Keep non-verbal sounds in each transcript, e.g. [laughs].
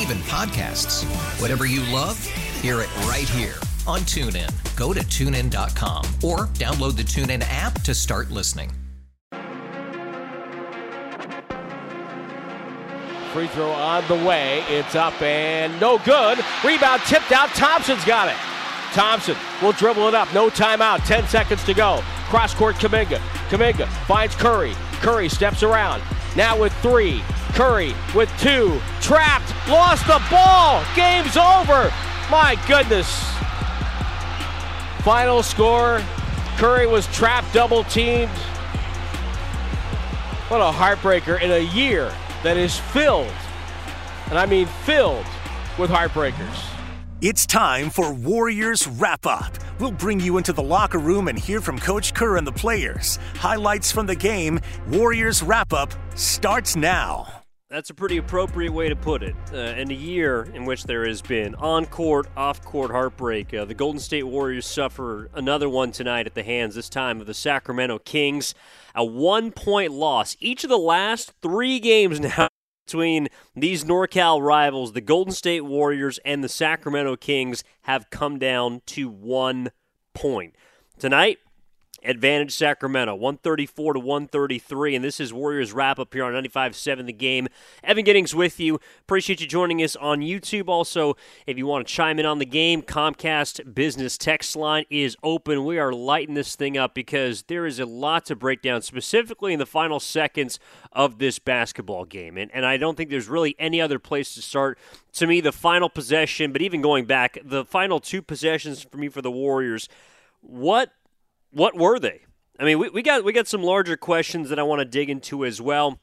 Even podcasts. Whatever you love, hear it right here on TuneIn. Go to tunein.com or download the TuneIn app to start listening. Free throw on the way. It's up and no good. Rebound tipped out. Thompson's got it. Thompson will dribble it up. No timeout. 10 seconds to go. Cross court Kuminga. Kuminga finds Curry. Curry steps around. Now with three. Curry with two. Trapped. Lost the ball. Game's over. My goodness. Final score. Curry was trapped, double teamed. What a heartbreaker in a year that is filled, and I mean filled, with heartbreakers. It's time for Warriors Wrap Up. We'll bring you into the locker room and hear from Coach Kerr and the players. Highlights from the game. Warriors Wrap Up starts now. That's a pretty appropriate way to put it. Uh, in a year in which there has been on court, off court heartbreak, uh, the Golden State Warriors suffer another one tonight at the hands, this time of the Sacramento Kings. A one point loss. Each of the last three games now between these NorCal rivals, the Golden State Warriors and the Sacramento Kings, have come down to one point. Tonight, advantage Sacramento 134 to 133 and this is Warriors wrap up here on 95 7 the game. Evan Giddings with you. Appreciate you joining us on YouTube. Also if you want to chime in on the game Comcast business text line is open. We are lighting this thing up because there is a lot to break down specifically in the final seconds of this basketball game. And, and I don't think there's really any other place to start. To me the final possession but even going back the final two possessions for me for the Warriors what what were they? I mean, we, we got we got some larger questions that I want to dig into as well.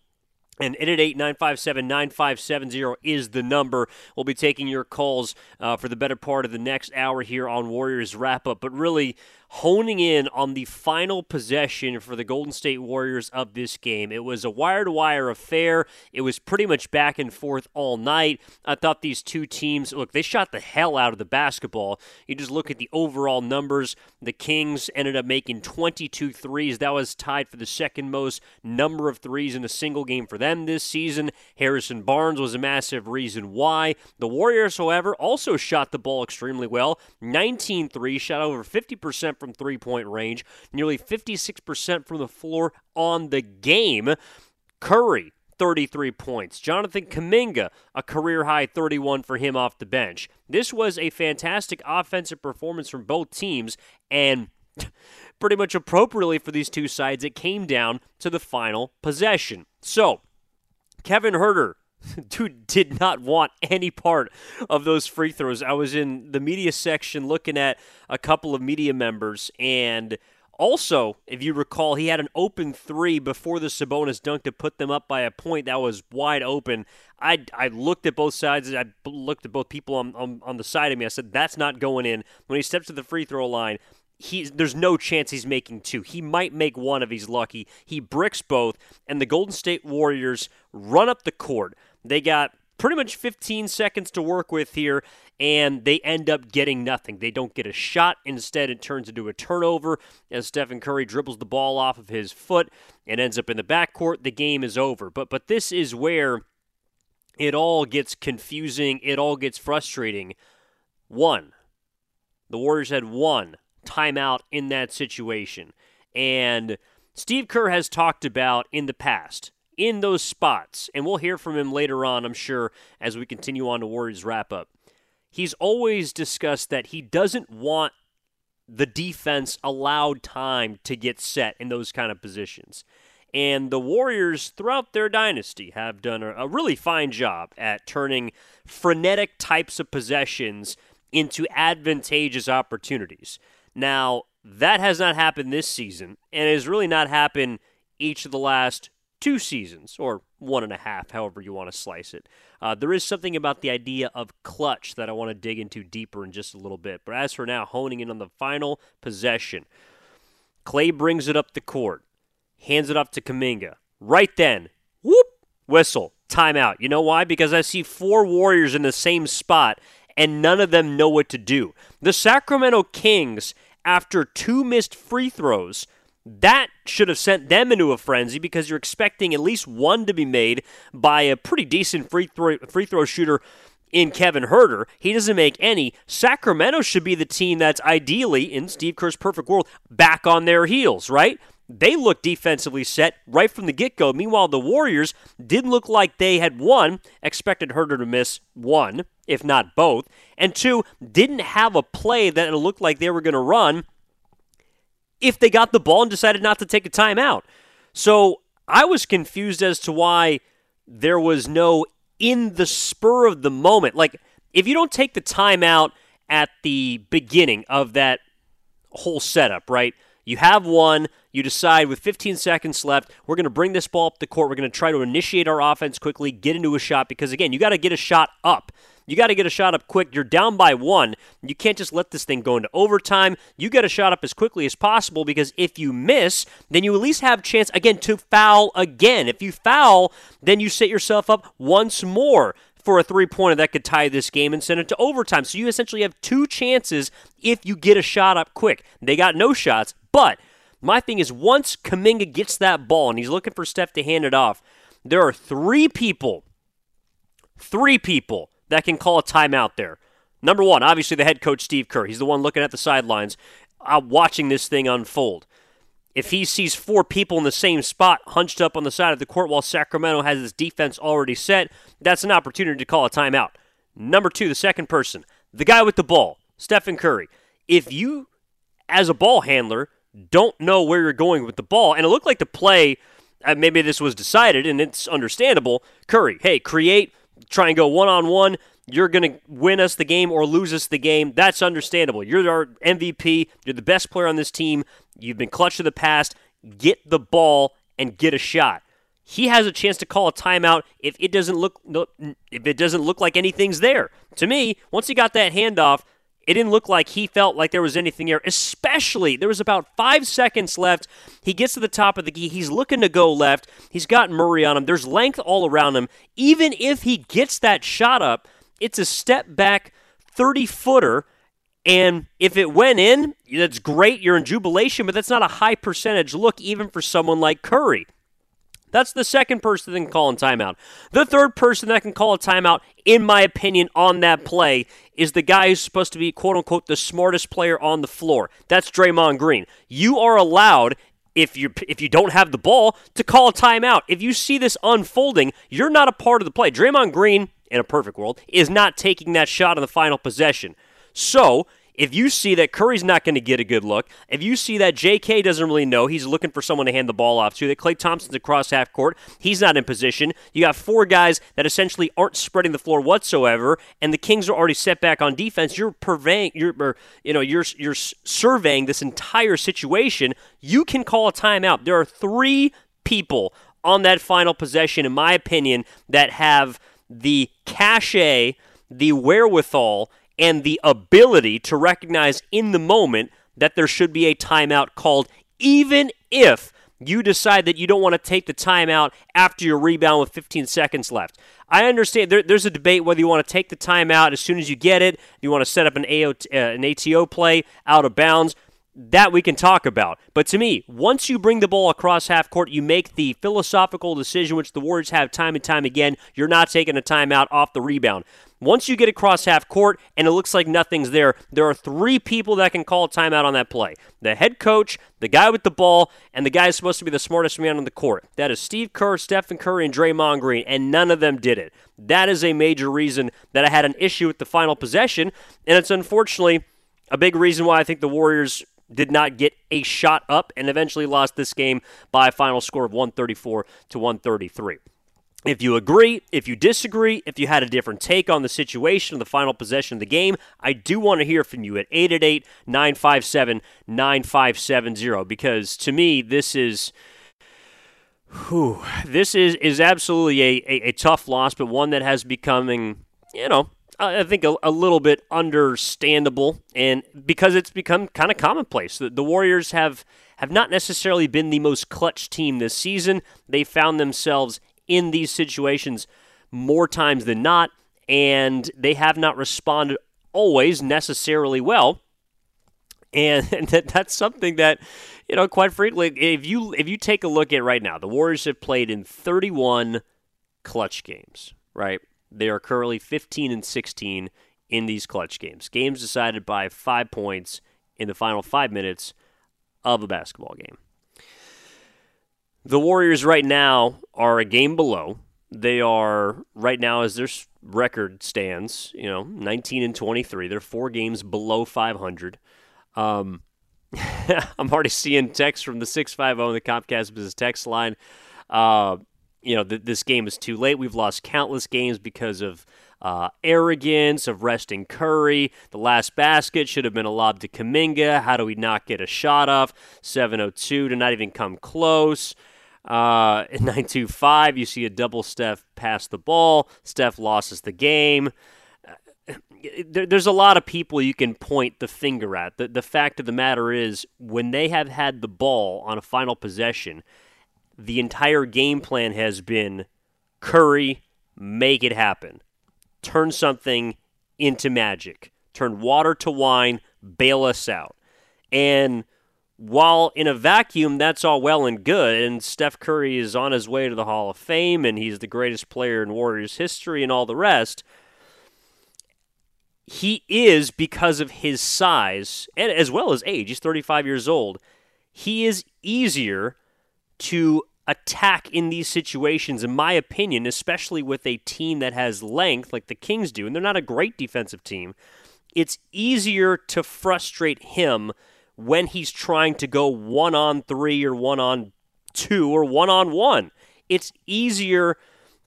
And 888-957-9570 is the number. We'll be taking your calls uh, for the better part of the next hour here on Warriors Wrap Up. But really, honing in on the final possession for the Golden State Warriors of this game. It was a wire to wire affair. It was pretty much back and forth all night. I thought these two teams, look, they shot the hell out of the basketball. You just look at the overall numbers. The Kings ended up making 22 threes. That was tied for the second most number of threes in a single game for them this season. Harrison Barnes was a massive reason why. The Warriors, however, also shot the ball extremely well. 19 threes, shot over 50% from three point range, nearly 56% from the floor on the game. Curry, 33 points. Jonathan Kuminga, a career high 31 for him off the bench. This was a fantastic offensive performance from both teams, and [laughs] pretty much appropriately for these two sides, it came down to the final possession. So, Kevin Huerter, [laughs] dude did not want any part of those free throws. I was in the media section looking at a couple of media members, and also, if you recall, he had an open three before the Sabonis dunk to put them up by a point that was wide open. I, I looked at both sides. I looked at both people on, on, on the side of me. I said, that's not going in. When he steps to the free throw line, he's there's no chance he's making two. He might make one if he's lucky. He bricks both, and the Golden State Warriors run up the court. They got pretty much 15 seconds to work with here, and they end up getting nothing. They don't get a shot. Instead, it turns into a turnover as Stephen Curry dribbles the ball off of his foot and ends up in the backcourt. The game is over. But but this is where it all gets confusing. It all gets frustrating. One, the Warriors had one timeout in that situation, and Steve Kerr has talked about in the past in those spots, and we'll hear from him later on, I'm sure, as we continue on to Warriors wrap up. He's always discussed that he doesn't want the defense allowed time to get set in those kind of positions. And the Warriors, throughout their dynasty, have done a, really fine job at turning frenetic types of possessions into advantageous opportunities. Now, that has not happened this season, and has really not happened each of the last two seasons, or one and a half, however you want to slice it. Uh, there is something about the idea of clutch that I want to dig into deeper in just a little bit. But as for now, honing in on the final possession, Klay brings it up the court, hands it off to Kuminga. Right then, whoop, whistle, timeout. You know why? Because I see four Warriors in the same spot, and none of them know what to do. The Sacramento Kings, after two missed free throws, that should have sent them into a frenzy because you're expecting at least one to be made by a pretty decent free throw, free throw shooter in Kevin Huerter. He doesn't make any. Sacramento should be the team that's ideally, in Steve Kerr's perfect world, back on their heels, right? They look defensively set right from the get go. Meanwhile, the Warriors didn't look like they had one, expected Huerter to miss one, if not both, and two, didn't have a play that it looked like they were going to run if they got the ball and decided not to take a timeout. So I was confused as to why there was no in the spur of the moment. Like, if you don't take the timeout at the beginning of that whole setup, right? You have one, you decide with 15 seconds left, we're going to bring this ball up the court. We're going to try to initiate our offense quickly, get into a shot, because again, you got to get a shot up. You got to get a shot up quick. You're down by one. You can't just let this thing go into overtime. You get a shot up as quickly as possible because if you miss, then you at least have a chance again to foul again. If you foul, then you set yourself up once more for a three pointer that could tie this game and send it to overtime. So you essentially have two chances if you get a shot up quick. They got no shots, but my thing is once Kuminga gets that ball and he's looking for Steph to hand it off, there are three people, three people that can call a timeout there. Number one, obviously the head coach Steve Kerr. He's the one looking at the sidelines, uh, watching this thing unfold. If he sees four people in the same spot hunched up on the side of the court while Sacramento has his defense already set, that's an opportunity to call a timeout. Number two, the second person, the guy with the ball, Stephen Curry. If you, as a ball handler, don't know where you're going with the ball, and it looked like the play, uh, maybe this was decided and it's understandable. Curry, hey, create, try and go one on one. You're going to win us the game or lose us the game. That's understandable. You're our MVP. You're the best player on this team. You've been clutch to the past. Get the ball and get a shot. He has a chance to call a timeout if it doesn't look if it doesn't look like anything's there. To me, once he got that handoff, it didn't look like he felt like there was anything there, especially there was about five seconds left. He gets to the top of the key. He's looking to go left. He's got Murray on him. There's length all around him. Even if he gets that shot up, it's a step back 30 footer. And if it went in, that's great. You're in jubilation, but that's not a high percentage look, even for someone like Curry. That's the second person that can call a timeout. The third person that can call a timeout, in my opinion, on that play is the guy who's supposed to be, quote unquote, the smartest player on the floor. That's Draymond Green. You are allowed, if you if you don't have the ball, to call a timeout. If you see this unfolding, you're not a part of the play. Draymond Green, in a perfect world, is not taking that shot on the final possession. So if you see that Curry's not going to get a good look, if you see that J.K. doesn't really know, he's looking for someone to hand the ball off to, that Klay Thompson's across half court, he's not in position. You got four guys that essentially aren't spreading the floor whatsoever, and the Kings are already set back on defense. You're purveying, you're, or, you know, you're you're surveying this entire situation. You can call a timeout. There are three people on that final possession, in my opinion, that have the cachet, the wherewithal and the ability to recognize in the moment that there should be a timeout called, even if you decide that you don't want to take the timeout after your rebound with 15 seconds left. I understand there, there's a debate whether you want to take the timeout as soon as you get it, you want to set up an, AO, uh, an ATO play out of bounds. That we can talk about. But to me, once you bring the ball across half court, you make the philosophical decision, which the Warriors have time and time again. You're not taking a timeout off the rebound. Once you get across half court and it looks like nothing's there, there are three people that can call a timeout on that play the head coach, the guy with the ball, and the guy supposed to be the smartest man on the court. That is Steve Kerr, Stephen Curry, and Draymond Green, and none of them did it. That is a major reason that I had an issue with the final possession, and it's unfortunately. a big reason why I think the Warriors did not get a shot up and eventually lost this game by a final score of 134 to 133. If you agree, if you disagree, if you had a different take on the situation the final possession of the game, I do want to hear from you at 888 957 9570 because to me, this is. Whew, this is, is absolutely a, a, a tough loss, but one that has becoming, you know, I think a, a, little bit understandable, and because it's become kind of commonplace. The, the, Warriors have have not necessarily been the most clutch team this season. They found themselves in these situations more times than not, and they have not responded always necessarily well. [laughs] And, that, that's something that, you know, quite frankly, if you if you take a look at right now, the Warriors have played in 31 clutch games, right? They are currently 15 and 16 in these clutch games. Games decided by five points in the final five minutes of a basketball game. The Warriors right now are a game below. They are right now, as their record stands, you know, 19 and 23. They're four games below 500. Um, [laughs] I'm already seeing texts from the 650 and the Comcast Business text line. Uh, you know, th- this game is too late. We've lost countless games because of uh, arrogance, of resting Curry. The last basket should have been a lob to Kuminga. How do we not get a shot off? 702 to not even come close. Uh, [laughs] in 925, you see a double Steph pass the ball. Steph loses the game. Uh, there, there's a lot of people you can point the finger at. The, the fact of the matter is, when they have had the ball on a final possession, the entire game plan has been Curry, make it happen. Turn something into magic. Turn water to wine, bail us out. And while in a vacuum, that's all well and good, and Steph Curry is on his way to the Hall of Fame, and he's the greatest player in Warriors history, and all the rest, he is, because of his size, and as well as age, he's 35 years old, he is easier to attack in these situations, in my opinion, especially with a team that has length like the Kings do, and they're not a great defensive team, it's easier to frustrate him when he's trying to go one on three or one on two or one on one. It's easier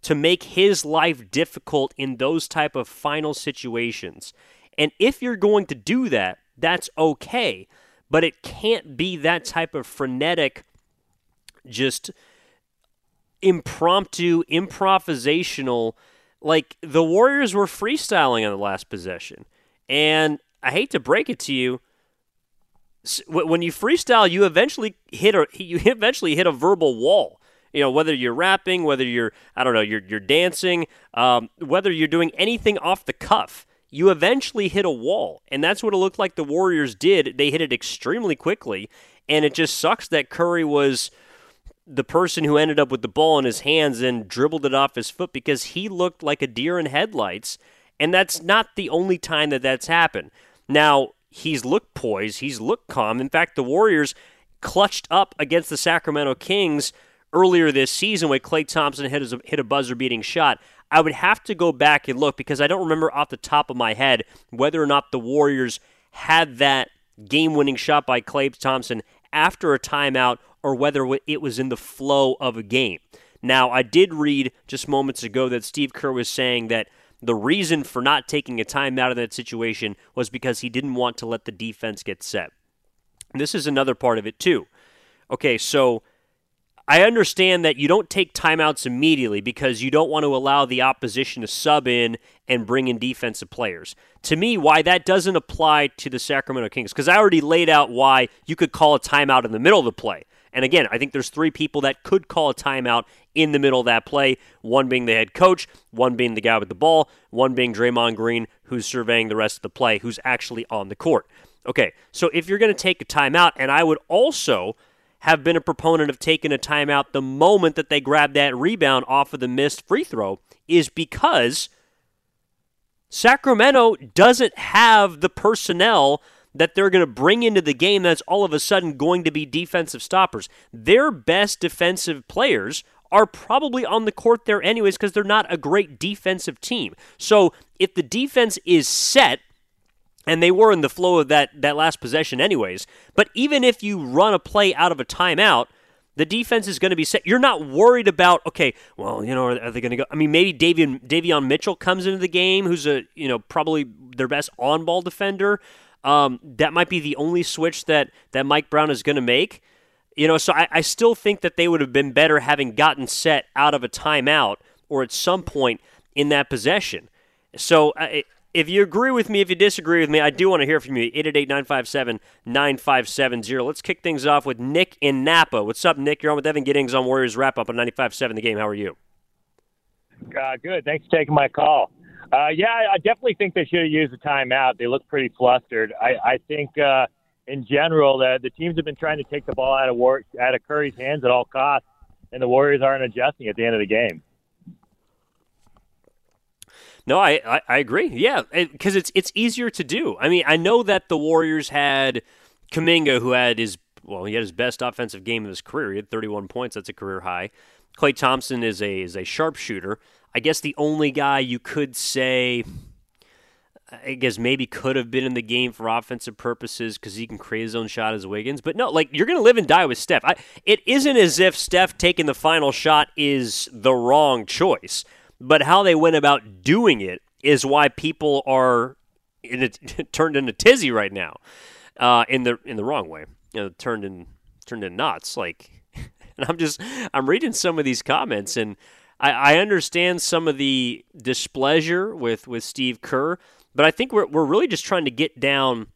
to make his life difficult in those type of final situations. And if you're going to do that, that's okay. But it can't be that type of frenetic just impromptu, improvisational. Like the Warriors were freestyling on the last possession. And I hate to break it to you, when you freestyle, you eventually hit a you [laughs] eventually hit a verbal wall. You know whether you're rapping, whether you're I don't know you're you're dancing, um, whether you're doing anything off the cuff, you eventually hit a wall, and that's what it looked like the Warriors did. They hit it extremely quickly, and it just sucks that Curry was the person who ended up with the ball in his hands and dribbled it off his foot because he looked like a deer in headlights. And that's not the only time that that's happened. Now, he's looked poised, he's looked calm. In fact, the Warriors clutched up against the Sacramento Kings earlier this season when Klay Thompson hit a, hit a buzzer beating shot. I would have to go back and look because I don't remember off the top of my head whether or not the Warriors had that game winning shot by Klay Thompson after a timeout or whether it was in the flow of a game. Now, I did read just moments ago that Steve Kerr was saying that the reason for not taking a timeout in that situation was because he didn't want to let the defense get set. This is another part of it, too. Okay, so I understand that you don't take timeouts immediately because you don't want to allow the opposition to sub in and bring in defensive players. To me, why that doesn't apply to the Sacramento Kings, because I already laid out why you could call a timeout in the middle of the play. And again, I think there's three people that could call a timeout in the middle of that play. One being the head coach, one being the guy with the ball, one being Draymond Green, who's surveying the rest of the play, who's actually on the court. Okay, so if you're going to take a timeout, and I would also have been a proponent of taking a timeout the moment that they grab that rebound off of the missed free throw, is because Sacramento doesn't have the personnel that they're going to bring into the game that's all of a sudden going to be defensive stoppers. Their best defensive players are probably on the court there anyways because they're not a great defensive team. So if the defense is set And they were in the flow of that, that last possession, anyways. But even if you run a play out of a timeout, the defense is going to be set. You're not worried about okay, well, you know, are they going to go? I mean, maybe Davion Davion Mitchell comes into the game, who's a you know probably their best on-ball defender. Um, that might be the only switch that that Mike Brown is going to make. You know, so I, I still think that they would have been better having gotten set out of a timeout or at some point in that possession. So if you agree with me, if you disagree with me, I do want to hear from you. 888 957 9570. Let's kick things off with Nick in Napa. What's up, Nick? You're on with Evan Giddings on Warriors Wrap Up on 95.7 The Game. How are you? Uh, good. Thanks for taking my call. Uh, yeah, I definitely think they should have used a timeout. They look pretty flustered. I, I think uh, in general the the teams have been trying to take the ball out of War- out of Curry's hands at all costs, and the Warriors aren't adjusting at the end of the game. No, I, I, I agree. Yeah, because it's it's easier to do. I mean, I know that the Warriors had Kuminga, who had his well, he had his best offensive game of his career. He had 31 points. That's a career high. Klay Thompson is a is a sharpshooter. I guess the only guy you could say, I guess maybe could have been in the game for offensive purposes because he can create his own shot as Wiggins. But no, like you're going to live and die with Steph. I, it isn't as if Steph taking the final shot is the wrong choice but how they went about doing it is why people are in a, [laughs] turned into tizzy right now, uh, in the in the wrong way, you know, turned in turned in knots. Like, [laughs] and I'm just I'm reading some of these comments, and I, I understand some of the displeasure with with Steve Kerr, but I think we're we're really just trying to get down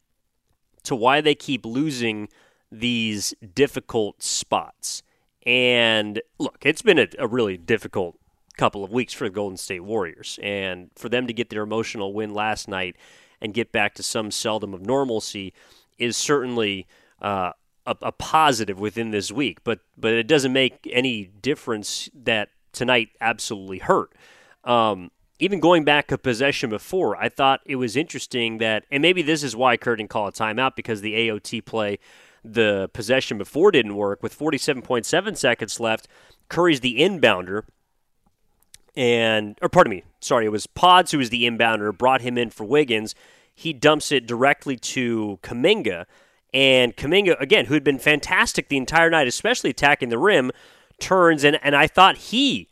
to why they keep losing these difficult spots. And look, it's been a, a really difficult couple of weeks for the Golden State Warriors. And for them to get their emotional win last night and get back to some seldom of normalcy is certainly uh, a, a, positive within this week. But but it doesn't make any difference that tonight absolutely hurt. Um, even going back a possession before, I thought it was interesting that, and maybe this is why Kerr didn't call a timeout because the AOT play, the possession before didn't work. With 47.7 seconds left, Curry's the inbounder and or pardon me, sorry, it was Pods who was the inbounder, brought him in for Wiggins. He dumps it directly to Kuminga. and Kuminga, again, who had been fantastic the entire night, especially attacking the rim, turns and and I thought he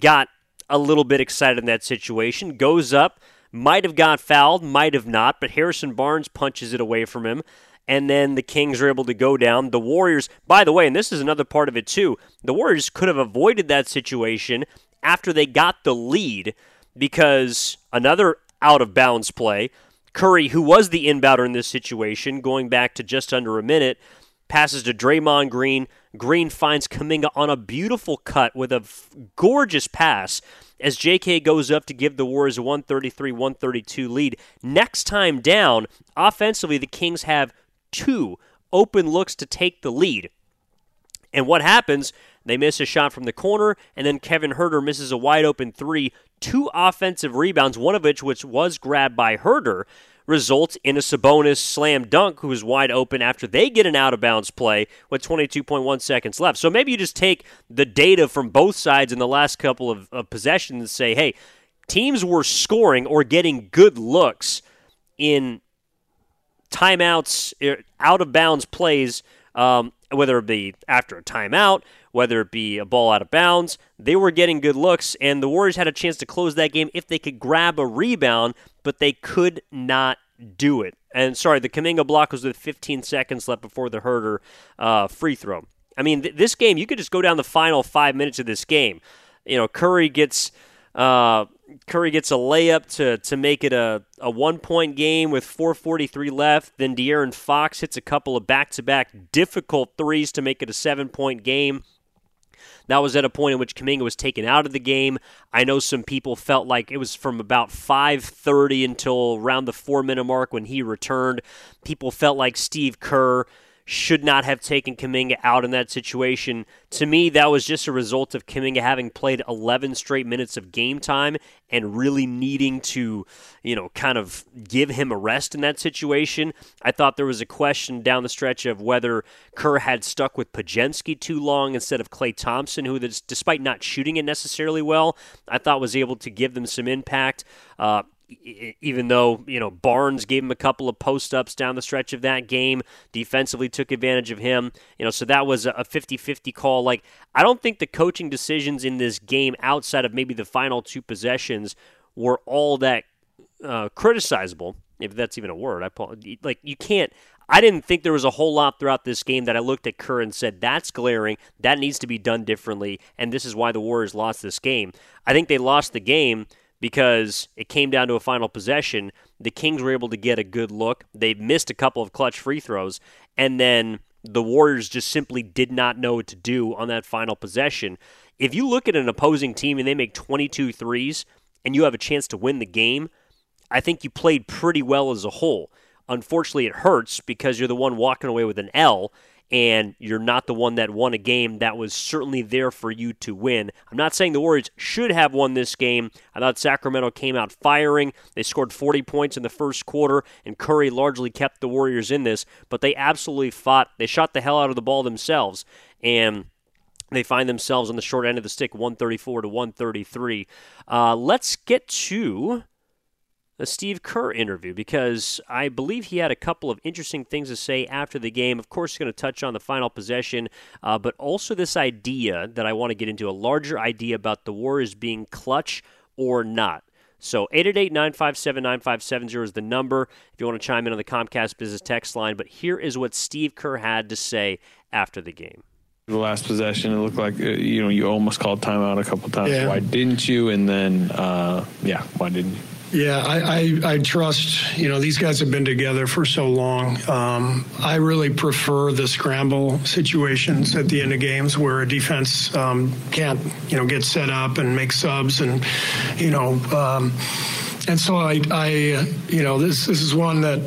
got a little bit excited in that situation, goes up, might have got fouled, might have not, but Harrison Barnes punches it away from him and then the Kings are able to go down. The Warriors, by the way, and this is another part of it too, the Warriors could have avoided that situation after they got the lead because another out of bounds play. Curry, who was the inbounder in this situation, going back to just under a minute, passes to Draymond Green. Green finds Kuminga on a beautiful cut with a f- gorgeous pass as JK goes up to give the Warriors a 133 132 lead. Next time down, offensively, the Kings have two open looks to take the lead. And what happens? They miss a shot from the corner, and then Kevin Huerter misses a wide open three. Two offensive rebounds, one of which, which was grabbed by Huerter, results in a Sabonis slam dunk, who is wide open after they get an out of bounds play with 22.1 seconds left. So maybe you just take the data from both sides in the last couple of, of possessions and say, hey, teams were scoring or getting good looks in timeouts, er, out of bounds plays, um, whether it be after a timeout, whether it be a ball out of bounds. They were getting good looks, and the Warriors had a chance to close that game if they could grab a rebound, but they could not do it. And sorry, the Kuminga block was with 15 seconds left before the Huerter uh, free throw. I mean, th- this game, you could just go down the final five minutes of this game. You know, Curry gets. Uh, Curry gets a layup to, to make it a, a one point game with 4.43 left. Then De'Aaron Fox hits a couple of back to back difficult threes to make it a seven point game. That was at a point in which Kuminga was taken out of the game. I know some people felt like it was from about 5:30 until around the 4-minute mark when he returned. People felt like Steve Kerr should not have taken Kuminga out in that situation. To me, that was just a result of Kuminga having played 11 straight minutes of game time and really needing to, you know, kind of give him a rest in that situation. I thought there was a question down the stretch of whether Kerr had stuck with Podziemski too long instead of Klay Thompson, who, despite not shooting it necessarily well, I thought was able to give them some impact. Uh, even though you know Barnes gave him a couple of post ups down the stretch of that game, defensively took advantage of him. You know, so that was a 50-50 call. Like I don't think the coaching decisions in this game, outside of maybe the final two possessions, were all that uh, criticizable. If that's even a word, I like you can't. I didn't think there was a whole lot throughout this game that I looked at Kerr and said, that's glaring. That needs to be done differently. And this is why the Warriors lost this game. I think they lost the game because it came down to a final possession. The Kings were able to get a good look. They missed a couple of clutch free throws. And then the Warriors just simply did not know what to do on that final possession. If you look at an opposing team and they make 22 threes and you have a chance to win the game, I think you played pretty well as a whole. Unfortunately, it hurts because you're the one walking away with an L and you're not the one that won a game that was certainly there for you to win. I'm not saying the Warriors should have won this game. I thought Sacramento came out firing. They scored 40 points in the first quarter, and Curry largely kept the Warriors in this, but they absolutely fought. They shot the hell out of the ball themselves. And they find themselves on the short end of the stick, 134 to 133. Uh, let's get to the Steve Kerr interview because I believe he had a couple of interesting things to say after the game. Of course, he's going to touch on the final possession, uh, but also this idea that I want to get into a larger idea about the Warriors being clutch or not. So 888-957-9570 is the number if you want to chime in on the Comcast Business text line. But here is what Steve Kerr had to say after the game. The last possession, it looked like uh, you know you almost called timeout a couple times. Yeah. Why didn't you? And then, uh, yeah, why didn't you? Yeah, I, I, I, trust, you know, these guys have been together for so long. Um, I really prefer the scramble situations at the end of games where a defense um, can't, you know, get set up and make subs and, you know, um, and so I, I, you know, this, this is one that,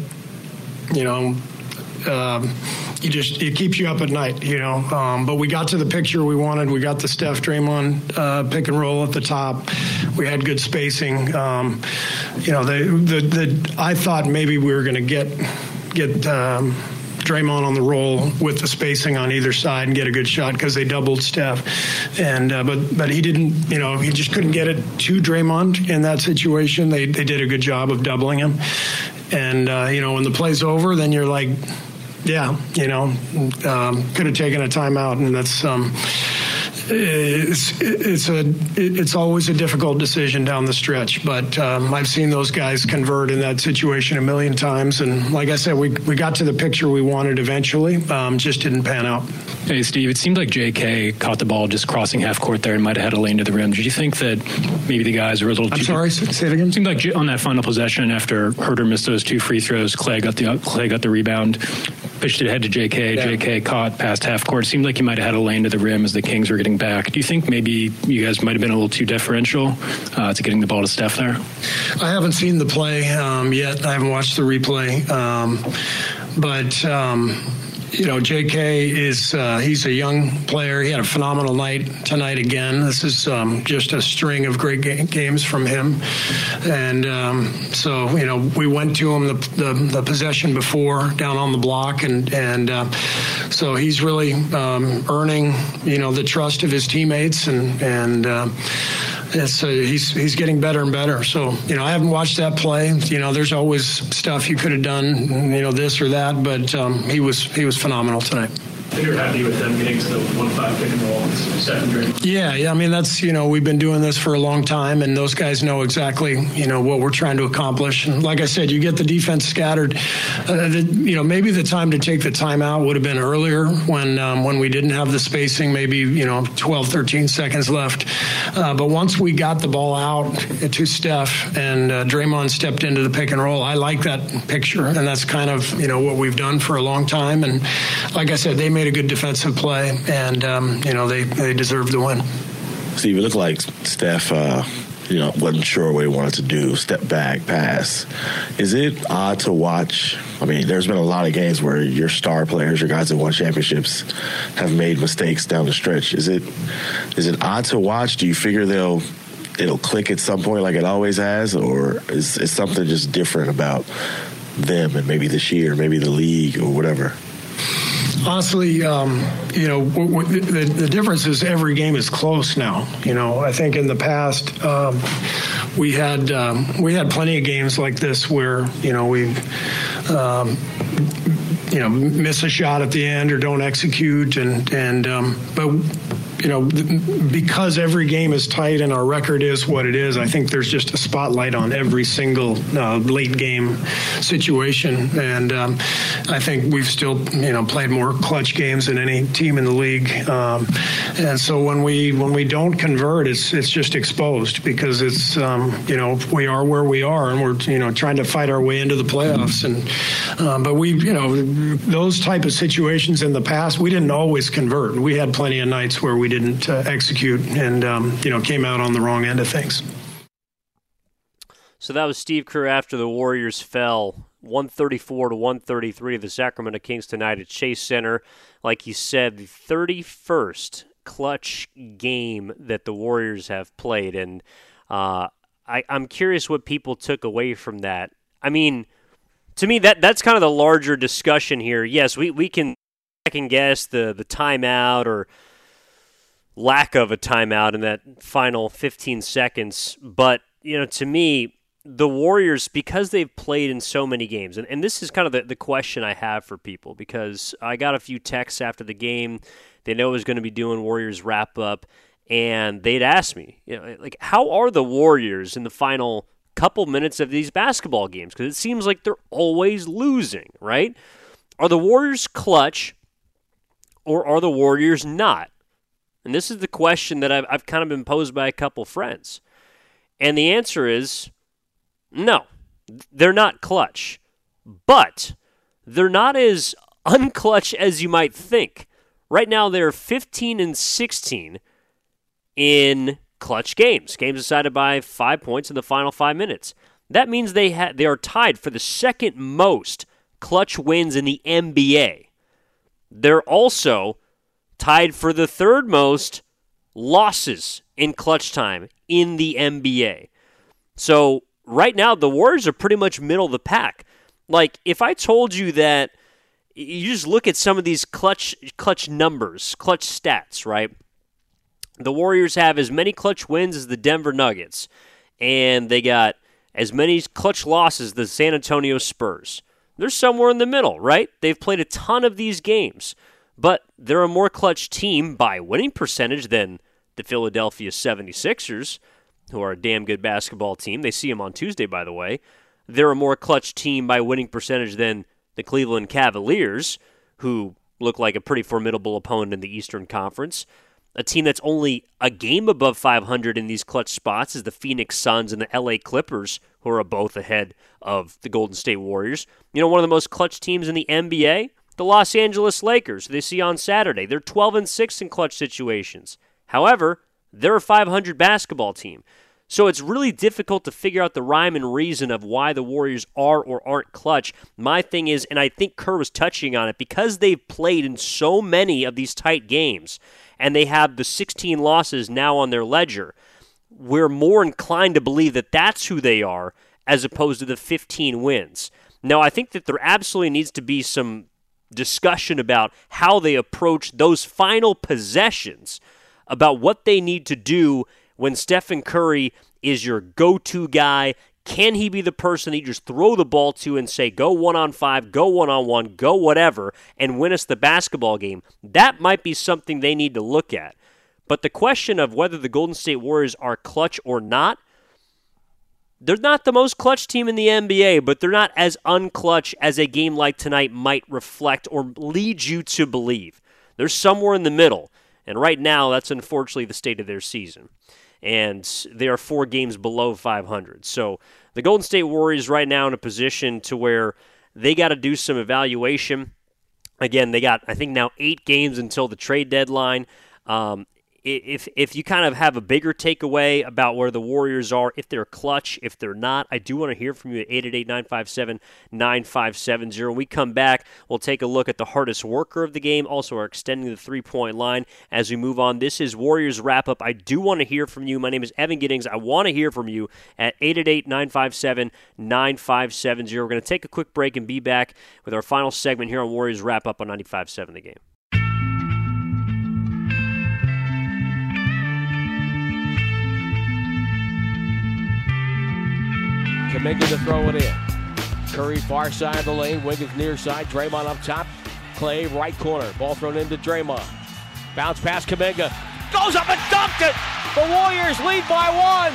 you know, um, you just it keeps you up at night, you know. Um, but we got to the picture we wanted. We got the Steph Draymond uh, pick and roll at the top. We had good spacing. Um, you know, the, the the I thought maybe we were going to get get. Um, Draymond on the roll with the spacing on either side and get a good shot because they doubled Steph, and uh, but but he didn't. You know, he just couldn't get it to Draymond in that situation. They they did a good job of doubling him, and uh, you know when the play's over, then you're like, yeah, you know, um, could have taken a timeout, and that's um, it's it's a it's always a difficult decision down the stretch. But um, I've seen those guys convert in that situation a million times, and like I said, we we got to the picture we wanted eventually, um, just didn't pan out. Hey Steve, it seemed like J.K. caught the ball just crossing half court there and might have had a lane to the rim. Did you think that maybe the guys were a little? I'm sorry, say it again. It seemed like on that final possession after Huerter missed those two free throws, Klay got the Klay got the rebound, pitched it ahead to J.K. Yeah. J.K. caught past half court. It seemed like he might have had a lane to the rim as the Kings were getting back. Do you think maybe you guys might have been a little too deferential uh, to getting the ball to Steph there? I haven't seen the play um, yet. I haven't watched the replay, um, but. Um, you know, J.K. is uh, he's a young player. He had a phenomenal night tonight again. This is um, just a string of great ga- games from him, and um, so you know we went to him the, the, the possession before down on the block, and and uh, so he's really um, earning you know the trust of his teammates, and and. Uh, it's, uh, he's he's getting better and better. So you know, I haven't watched that play. You know, there's always stuff you could have done, you know, this or that. But um, he was he was phenomenal tonight. You're happy with them getting to the one-five pick and roll second Yeah, yeah. I mean, that's you know, we've been doing this for a long time, and those guys know exactly you know what we're trying to accomplish. And like I said, you get the defense scattered. Uh, the, you know, maybe the time to take the timeout would have been earlier when um, when we didn't have the spacing. Maybe you know, 12, 13 seconds left. Uh, but once we got the ball out to Steph and uh, Draymond stepped into the pick and roll, I like that picture, and that's kind of you know what we've done for a long time. And like I said, they made a good defensive play, and um, you know they they deserve the win. Steve, it looked like Steph, uh, you know, wasn't sure what he wanted to do. Step back, pass. Is it odd to watch? I mean, there's been a lot of games where your star players, your guys that won championships, have made mistakes down the stretch. Is it is it odd to watch? Do you figure they'll it'll click at some point like it always has, or is, is something just different about them and maybe this year, maybe the league or whatever? Honestly, um, you know, w- w- the, the difference is every game is close now. You know, I think in the past, um, we had um, we had plenty of games like this where you know we. Um, you know, miss a shot at the end or don't execute, and and um, but you know, because every game is tight and our record is what it is, I think there's just a spotlight on every single uh, late game situation. And um, I think we've still, you know, played more clutch games than any team in the league. Um, and so when we when we don't convert, it's it's just exposed because it's um, you know we are where we are and we're you know trying to fight our way into the playoffs. And um, but we you know those type of situations in the past we didn't always convert. We had plenty of nights where we didn't uh, execute and um, you know came out on the wrong end of things. So that was Steve Kerr after the Warriors fell 134 to 133 to the Sacramento Kings tonight at Chase Center. Like you said, the 31st clutch game that the Warriors have played, and uh, I, I'm curious what people took away from that. I mean, to me, that that's kind of the larger discussion here. Yes, we, we can second guess the the timeout or lack of a timeout in that final 15 seconds. But, you know, to me, the Warriors, because they've played in so many games, and, and this is kind of the, the question I have for people because I got a few texts after the game. They know I was going to be doing Warriors wrap up, and they'd ask me, you know, like, how are the Warriors in the final couple minutes of these basketball games? Because it seems like they're always losing, right? Are the Warriors clutch or are the Warriors not? And this is the question that I've, I've kind of been posed by a couple friends. And the answer is no, they're not clutch. But they're not as unclutch as you might think. Right now, they're 15 and 16 in clutch games, games decided by five points in the final five minutes. That means they ha- they are tied for the second most clutch wins in the NBA. They're also tied for the third most losses in clutch time in the NBA. So right now, the Warriors are pretty much middle of the pack. Like if I told you that you just look at some of these clutch clutch numbers, clutch stats, right? The Warriors have as many clutch wins as the Denver Nuggets, and they got as many clutch losses as the San Antonio Spurs. They're somewhere in the middle, right? They've played a ton of these games. But they're a more clutch team by winning percentage than the Philadelphia 76ers, who are a damn good basketball team. They see them on Tuesday, by the way. They're a more clutch team by winning percentage than the Cleveland Cavaliers, who look like a pretty formidable opponent in the Eastern Conference. A team that's only a game above 500 in these clutch spots is the Phoenix Suns and the LA Clippers, who are both ahead of the Golden State Warriors. You know, one of the most clutch teams in the NBA? The Los Angeles Lakers, they see on Saturday. They're 12 and 6 in clutch situations. However, they're a 500 basketball team. So it's really difficult to figure out the rhyme and reason of why the Warriors are or aren't clutch. My thing is, and I think Kerr was touching on it, because they've played in so many of these tight games and they have the 16 losses now on their ledger, we're more inclined to believe that that's who they are as opposed to the 15 wins. Now, I think that there absolutely needs to be some discussion about how they approach those final possessions, about what they need to do when Stephen Curry is your go to guy. Can he be the person that you just throw the ball to and say, go one on five, go one on one, go whatever, and win us the basketball game? That might be something they need to look at. But the question of whether the Golden State Warriors are clutch or not they're not the most clutch team in the NBA, but they're not as unclutch as a game like tonight might reflect or lead you to believe. They're somewhere in the middle. And right now, that's unfortunately the state of their season. And they are four games below 500. So the Golden State Warriors right now in a position to where they got to do some evaluation. Again, they got, I think, now eight games until the trade deadline. Um, if if you kind of have a bigger takeaway about where the Warriors are, if they're clutch, if they're not, I do want to hear from you at 888-957-9570. When we come back, we'll take a look at the hardest worker of the game. Also, are extending the three-point line as we move on. This is Warriors wrap-up. I do want to hear from you. My name is Evan Giddings. I want to hear from you at 888-957-9570. We're going to take a quick break and be back with our final segment here on Warriors wrap-up on 95.7 The Game. Kuminga to throw it in. Curry far side of the lane. Wiggins near side. Draymond up top. Klay right corner. Ball thrown into Draymond. Bounce pass Kuminga. Goes up and dunked it. The Warriors lead by one.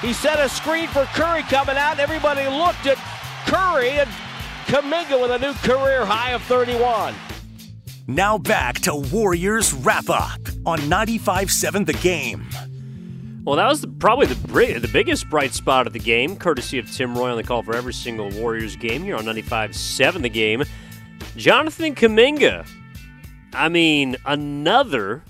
He set a screen for Curry coming out. Everybody looked at Curry and Kuminga with a new career high of 31. Now back to Warriors wrap up on 95.7 The Game. Well, that was probably the the biggest bright spot of the game, courtesy of Tim Roye on the call for every single Warriors game here on 95-7 The Game. Jonathan Kuminga. I mean, another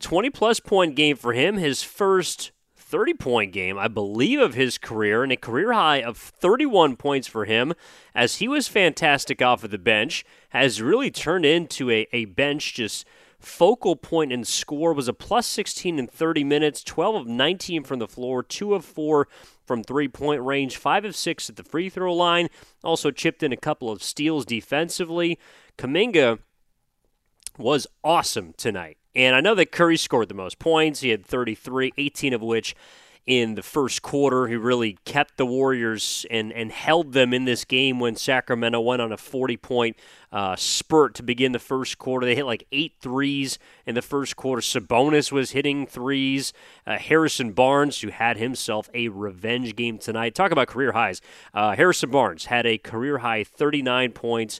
20 plus point game for him, his first 30 point game, I believe, of his career, and a career high of 31 points for him, as he was fantastic off of the bench, has really turned into a, a bench just focal point and score was a plus 16 in 30 minutes, 12 of 19 from the floor, 2 of 4 from three point range, 5 of 6 at the free throw line, also chipped in a couple of steals defensively. Kuminga was awesome tonight. And I know that Curry scored the most points. He had 33, 18 of which in the first quarter. He really kept the Warriors and, and held them in this game when Sacramento went on a 40 point uh, spurt to begin the first quarter. They hit like eight threes in the first quarter. Sabonis was hitting threes. Uh, Harrison Barnes, who had himself a revenge game tonight. Talk about career highs. Uh, Harrison Barnes had a career high 39 points.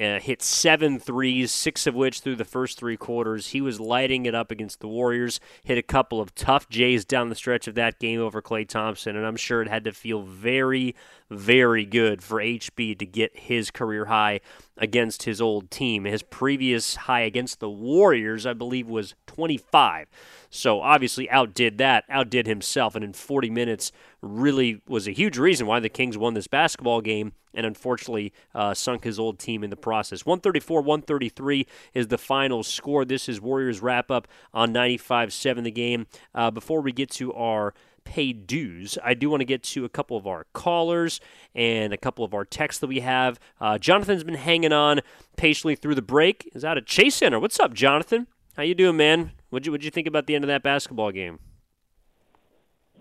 Uh, hit seven threes, six of which through the first three quarters. He was lighting it up against the Warriors. Hit a couple of tough Jays down the stretch of that game over Klay Thompson, and I'm sure it had to feel very, very good for HB to get his career high against his old team. His previous high against the Warriors, I believe, was 25. So obviously outdid that, outdid himself, and in 40 minutes really was a huge reason why the Kings won this basketball game and unfortunately uh, sunk his old team in the process. 134 133 is the final score. This is Warriors wrap up on 95 7 the game. Uh, before we get to our paid dues. I do want to get to a couple of our callers and a couple of our texts that we have. Uh, Jonathan's been hanging on patiently through the break. Is out of Chase Center. What's up, Jonathan? How you doing, man? What'd you What'd you think about the end of that basketball game?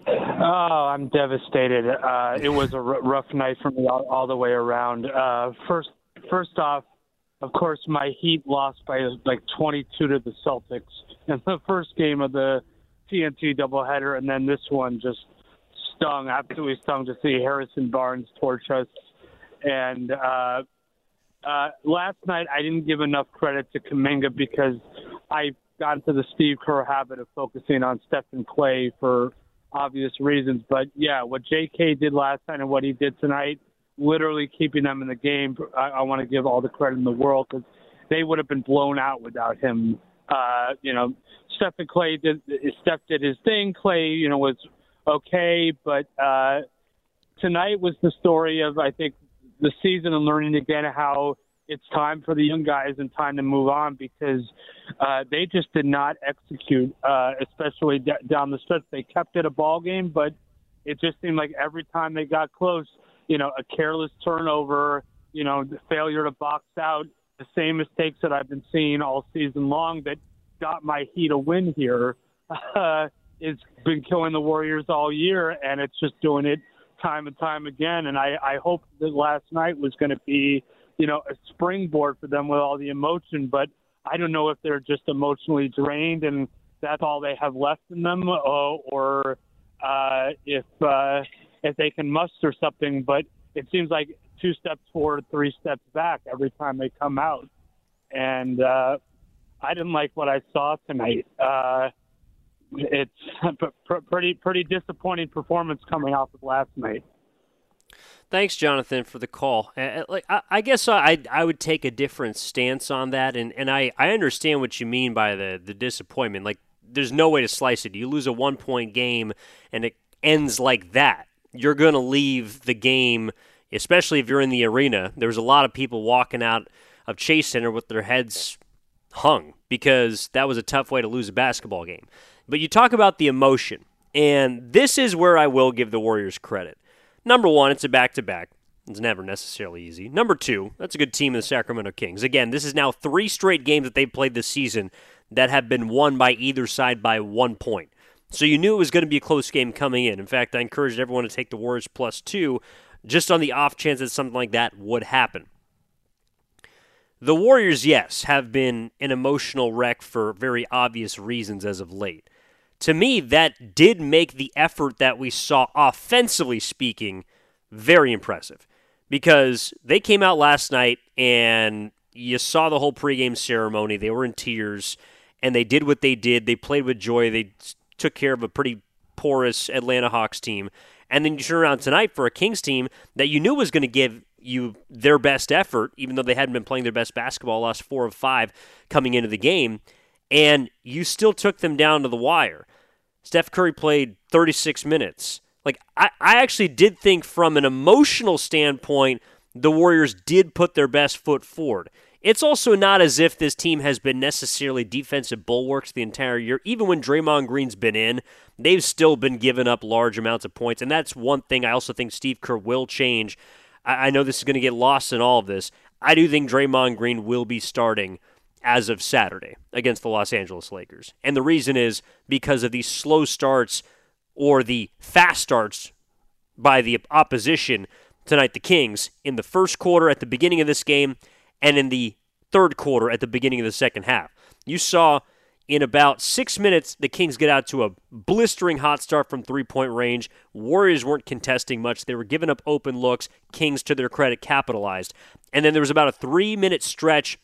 Oh, I'm devastated. Uh, it was a r- rough night for me all, all the way around. Uh, first, first off, of course, my Heat lost by like 22 to the Celtics in the first game of the TNT doubleheader, and then this one just stung, absolutely stung to see Harrison Barnes torch us. And uh, uh, last night, I didn't give enough credit to Kuminga because I got into the Steve Kerr habit of focusing on Stephen Klay for obvious reasons. But yeah, what J.K. did last night and what he did tonight, literally keeping them in the game, I, I want to give all the credit in the world because they would have been blown out without him. Uh, you know, Stephen Klay did Steph did his thing. Klay, you know, was okay, but uh, tonight was the story of I think the season and learning again how it's time for the young guys and time to move on because uh, they just did not execute, uh, especially d- down the stretch. They kept it a ball game, but it just seemed like every time they got close, you know, a careless turnover, you know, the failure to box out, the same mistakes that I've been seeing all season long that got my Heat a win here. Uh, it's been killing the Warriors all year, and it's just doing it time and time again. And I, I hope that last night was going to be you know, a springboard for them with all the emotion. But I don't know if they're just emotionally drained and that's all they have left in them, uh, or uh, if uh, if they can muster something. But it seems like two steps forward, three steps back every time they come out, and uh, I didn't like what I saw tonight. Uh, it's [laughs] a pretty pretty disappointing performance coming off of last night. Thanks, Jonathan, for the call. Like, I, guess I I would take a different stance on that, and, and I, I understand what you mean by the the disappointment. Like, there's no way to slice it. You lose a one point game, and it ends like that. You're going to leave the game, especially if you're in the arena. There's a lot of people walking out of Chase Center with their heads hung because that was a tough way to lose a basketball game. But you talk about the emotion, and this is where I will give the Warriors credit Number one, it's a back to back. It's never necessarily easy. Number two, that's a good team in the Sacramento Kings. Again, this is now three straight games that they've played this season that have been won by either side by one point. So you knew it was going to be a close game coming in. In fact, I encouraged everyone to take the Warriors plus two just on the off chance that something like that would happen. The Warriors, yes, have been an emotional wreck for very obvious reasons as of late. To me, that did make the effort that we saw, offensively speaking, very impressive. Because they came out last night and you saw the whole pregame ceremony. They were in tears and they did what they did. They played with joy. They took care of a pretty porous Atlanta Hawks team. And then you turn around tonight for a Kings team that you knew was going to give you their best effort, even though they hadn't been playing their best basketball last four of five coming into the game, and you still took them down to the wire. Steph Curry played 36 minutes. Like, I, I actually did think from an emotional standpoint, the Warriors did put their best foot forward. It's also not as if this team has been necessarily defensive bulwarks the entire year. Even when Draymond Green's been in, they've still been giving up large amounts of points. And that's one thing I also think Steve Kerr will change. I, I know this is going to get lost in all of this. I do think Draymond Green will be starting as of Saturday against the Los Angeles Lakers. And the reason is because of these slow starts or the fast starts by the opposition tonight, the Kings, in the first quarter at the beginning of this game and in the third quarter at the beginning of the second half. You saw in about six minutes, the Kings get out to a blistering hot start from three point range. Warriors weren't contesting much. They were giving up open looks. Kings, to their credit, capitalized. And then there was about a three minute stretch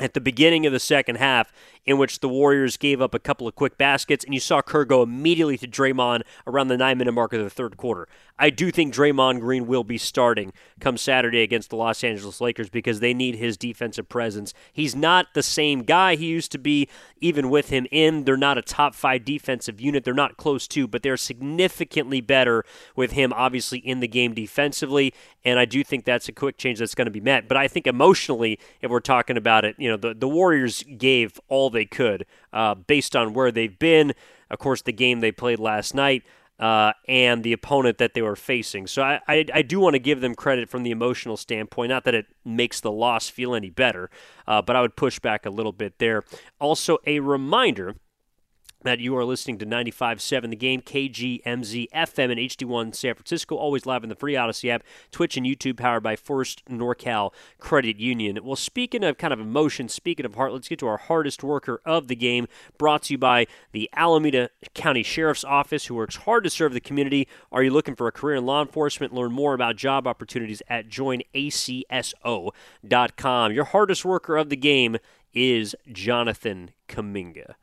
at the beginning of the second half in which the Warriors gave up a couple of quick baskets, and you saw Kerr go immediately to Draymond around the nine minute mark of the third quarter. I do think Draymond Green will be starting come Saturday against the Los Angeles Lakers because they need his defensive presence. He's not the same guy he used to be, even with him in. They're not a top five defensive unit. They're not close to, but they're significantly better with him, obviously, in the game defensively. And I do think that's a quick change that's going to be met. But I think emotionally, if we're talking about it, you know, the, the Warriors gave all they could uh, based on where they've been. Of course, the game they played last night. Uh, and the opponent that they were facing. So I, I, I do want to give them credit from the emotional standpoint. Not that it makes the loss feel any better, uh, but I would push back a little bit there. Also, a reminder that you are listening to 95.7 The Game, KGMZ FM and HD1 San Francisco, always live in the free Audacy app, Twitch and YouTube, powered by First NorCal Credit Union. Well, speaking of kind of emotion, speaking of heart, let's get to our hardest worker of the game, brought to you by the Alameda County Sheriff's Office, who works hard to serve the community. Are you looking for a career in law enforcement? Learn more about job opportunities at joinacso.com. Your hardest worker of the game is Jonathan Kuminga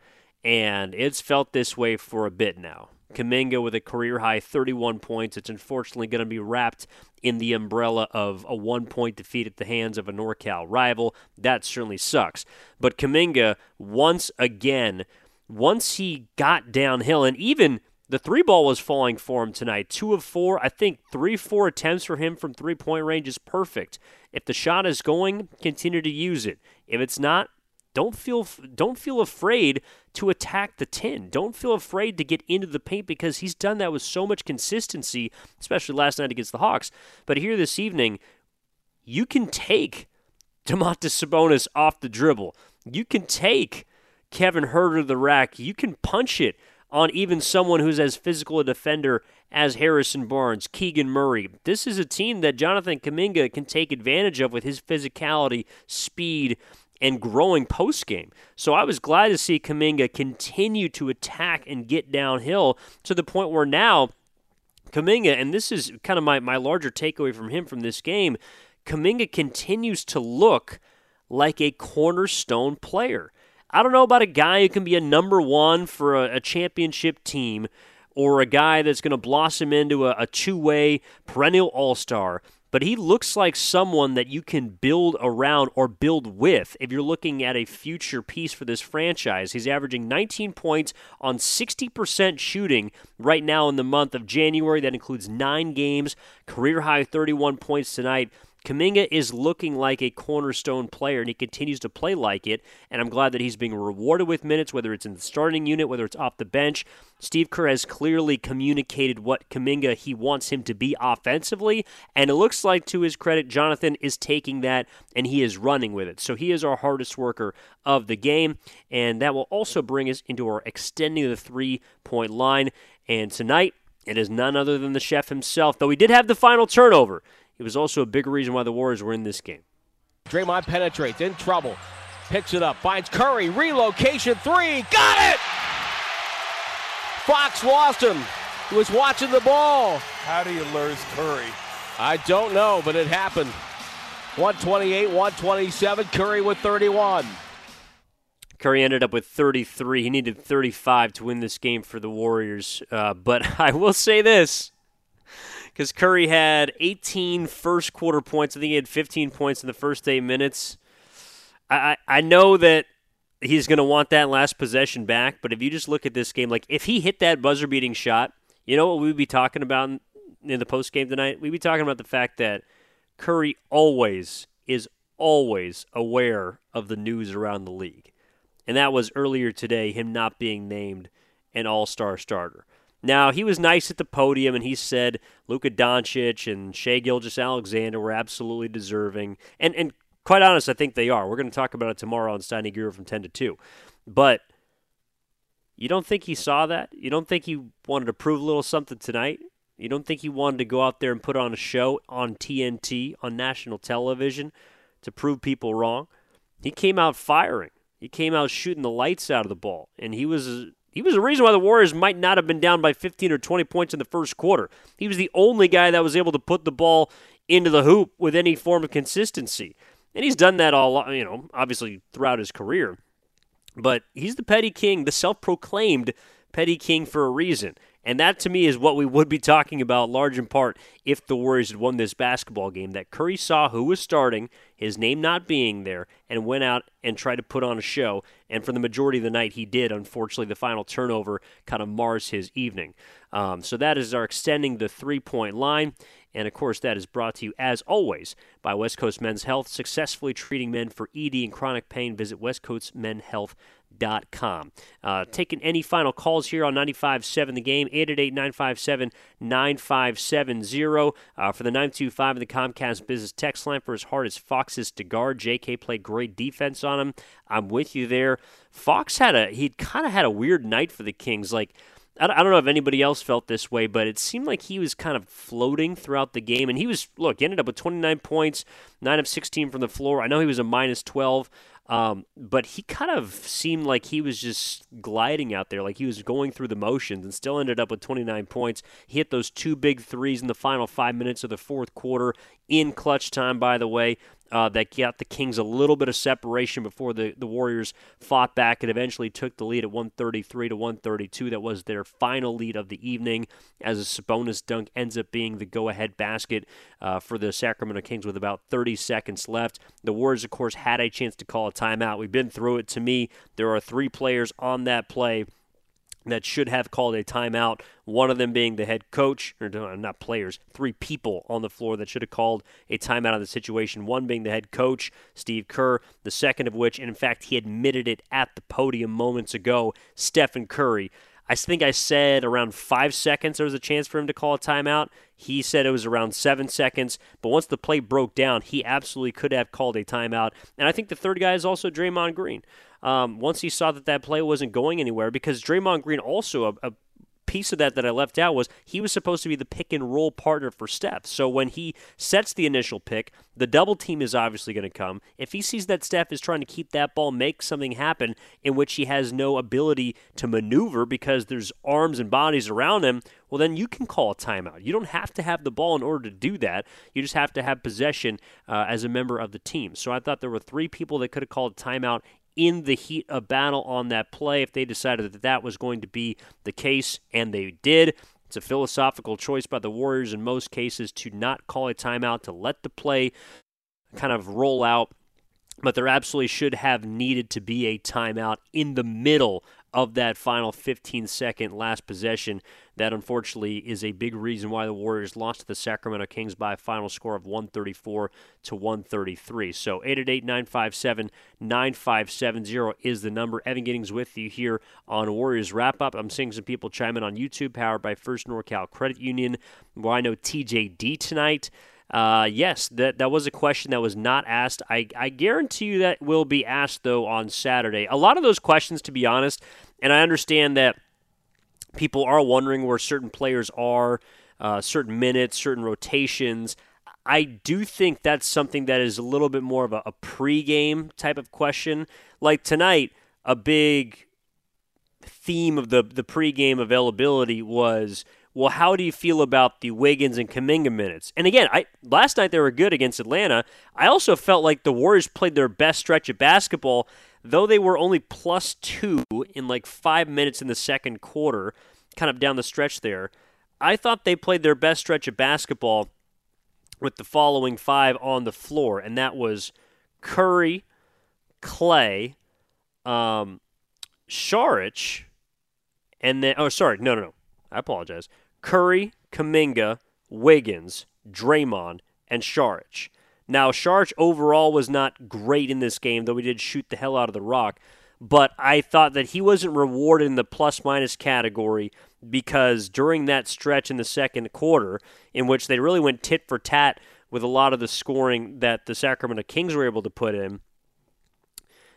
and it's felt this way for a bit now. Kuminga with a career high 31 points. It's unfortunately going to be wrapped in the umbrella of a one point defeat at the hands of a NorCal rival. That certainly sucks. But Kuminga, once again, once he got downhill, and even the three ball was falling for him tonight. Two of four. I think three, four attempts for him from three point range is perfect. If the shot is going, continue to use it. If it's not, don't feel don't feel afraid to attack the tin. Don't feel afraid to get into the paint because he's done that with so much consistency, especially last night against the Hawks. But here this evening, you can take Domantas Sabonis off the dribble. You can take Kevin Huerter to the rack. You can punch it on even someone who's as physical a defender as Harrison Barnes, Keegan Murray. This is a team that Jonathan Kuminga can take advantage of with his physicality, speed, and growing post game. So I was glad to see Kuminga continue to attack and get downhill to the point where now Kuminga, and this is kind of my, my larger takeaway from him from this game, Kuminga continues to look like a cornerstone player. I don't know about a guy who can be a number one for a, a championship team or a guy that's going to blossom into a, a two way perennial all star but he looks like someone that you can build around or build with if you're looking at a future piece for this franchise. He's averaging 19 points on 60% shooting right now in the month of January. That includes nine games, career high 31 points tonight. Kuminga is looking like a cornerstone player, and he continues to play like it. And I'm glad that he's being rewarded with minutes, whether it's in the starting unit, whether it's off the bench. Steve Kerr has clearly communicated what Kuminga he wants him to be offensively, and it looks like, to his credit, Jonathan is taking that and he is running with it. So he is our hardest worker of the game, and that will also bring us into our extending the three point line. And tonight, it is none other than the chef himself, though he did have the final turnover. He was also a big reason why the Warriors were in this game. Draymond penetrates, in trouble, picks it up, finds Curry, relocation three, got it! Fox lost him. He was watching the ball. How do you lose Curry? I don't know, but it happened. 128, 127, Curry with 31. Curry ended up with 33. He needed 35 to win this game for the Warriors. Uh, but [laughs] I will say this because Curry had 18 first quarter points. I think he had 15 points in the first eight minutes. I, I know that he's going to want that last possession back, but if you just look at this game, like if he hit that buzzer beating shot, you know what we'd be talking about in, in the post game tonight? We'd be talking about the fact that Curry always is always aware of the news around the league. And that was earlier today, him not being named an all star starter. Now, he was nice at the podium and he said Luka Doncic and Shai Gilgeous-Alexander were absolutely deserving. And, and quite honest, I think they are. We're going to talk about it tomorrow on Steiny Guru from 10 to 2. But you don't think he saw that? You don't think he wanted to prove a little something tonight? You don't think he wanted to go out there and put on a show on TNT, on national television, to prove people wrong? He came out firing. He came out shooting the lights out of the ball, and he was he was the reason why the Warriors might not have been down by 15 or 20 points in the first quarter. He was the only guy that was able to put the ball into the hoop with any form of consistency. And he's done that all, you know, obviously throughout his career. But he's the petty king, the self proclaimed petty king for a reason. And that to me is what we would be talking about, large in part, if the Warriors had won this basketball game. That Curry saw who was starting, his name not being there, and went out and tried to put on a show. And for the majority of the night, he did. Unfortunately, the final turnover kind of mars his evening. Um, so that is our extending the three point line. And of course, that is brought to you, as always, by West Coast Men's Health, successfully treating men for ED and chronic pain. Visit westcoastmenhealth.com com. Uh, taking any final calls here on 95.7 The Game, 888-957-9570 uh, for the 925 in the Comcast Business Text line for as hard as Fox's to guard. J.K. played great defense on him. I'm with you there. Fox had a, he kind of had a weird night for the Kings. Like, I don't know if anybody else felt this way, but it seemed like he was kind of floating throughout the game. And he was, look, he ended up with 29 points, 9 of 16 from the floor. I know he was a minus 12 um, but he kind of seemed like he was just gliding out there, like he was going through the motions and still ended up with 29 points. He hit those two big threes in the final five minutes of the fourth quarter in clutch time, by the way uh, that got the Kings a little bit of separation before the, the Warriors fought back and eventually took the lead at 133 to 132. That was their final lead of the evening, as a Sabonis dunk ends up being the go ahead basket uh, for the Sacramento Kings with about 30 seconds left. The Warriors, of course, had a chance to call a timeout. We've been through it. To me, there are three players on that play that should have called a timeout. One of them being the head coach, or not players, three people on the floor that should have called a timeout of the situation. One being the head coach, Steve Kerr. The second of which, and in fact, he admitted it at the podium moments ago, Stephen Curry. I think I said around five seconds there was a chance for him to call a timeout. He said it was around seven seconds, but once the play broke down, he absolutely could have called a timeout. And I think the third guy is also Draymond Green um, once he saw that that play wasn't going anywhere, because Draymond Green also a, a piece of that that I left out was he was supposed to be the pick and roll partner for Steph. So when he sets the initial pick, the double team is obviously going to come. If he sees that Steph is trying to keep that ball, make something happen in which he has no ability to maneuver because there's arms and bodies around him, well, then you can call a timeout. You don't have to have the ball in order to do that. You just have to have possession uh, as a member of the team. So I thought there were three people that could have called a timeout in the heat of battle on that play if they decided that that was going to be the case, and they did. It's a philosophical choice by the Warriors in most cases to not call a timeout, to let the play kind of roll out but there absolutely should have needed to be a timeout in the middle of that final 15 second last possession. That unfortunately is a big reason why the Warriors lost to the Sacramento Kings by a final score of 134 to 133. So 888-957-9570 is the number. Evan Giddings with you here on Warriors Wrap Up. I'm seeing some people chime in on YouTube, powered by First NorCal Credit Union. Well, I know TJD tonight. Uh, yes, that that was a question that was not asked. I, I guarantee you that will be asked though on Saturday. A lot of those questions, to be honest, and I understand that people are wondering where certain players are, uh, certain minutes, certain rotations. I do think that's something that is a little bit more of a, a pregame type of question. Like tonight, a big theme of the the pregame availability was well, how do you feel about the Wiggins and Kuminga minutes? And again, I last night they were good against Atlanta. I also felt like the Warriors played their best stretch of basketball, though they were only plus two in like five minutes in the second quarter, kind of down the stretch there. I thought they played their best stretch of basketball with the following five on the floor, and that was Curry, Klay, um, Saric, and then oh sorry, no no no. I apologize. Curry, Kuminga, Wiggins, Draymond, and Saric. Now, Saric overall was not great in this game, though he did shoot the hell out of the rock. But I thought that he wasn't rewarded in the plus minus category because during that stretch in the second quarter, in which they really went tit for tat with a lot of the scoring that the Sacramento Kings were able to put in,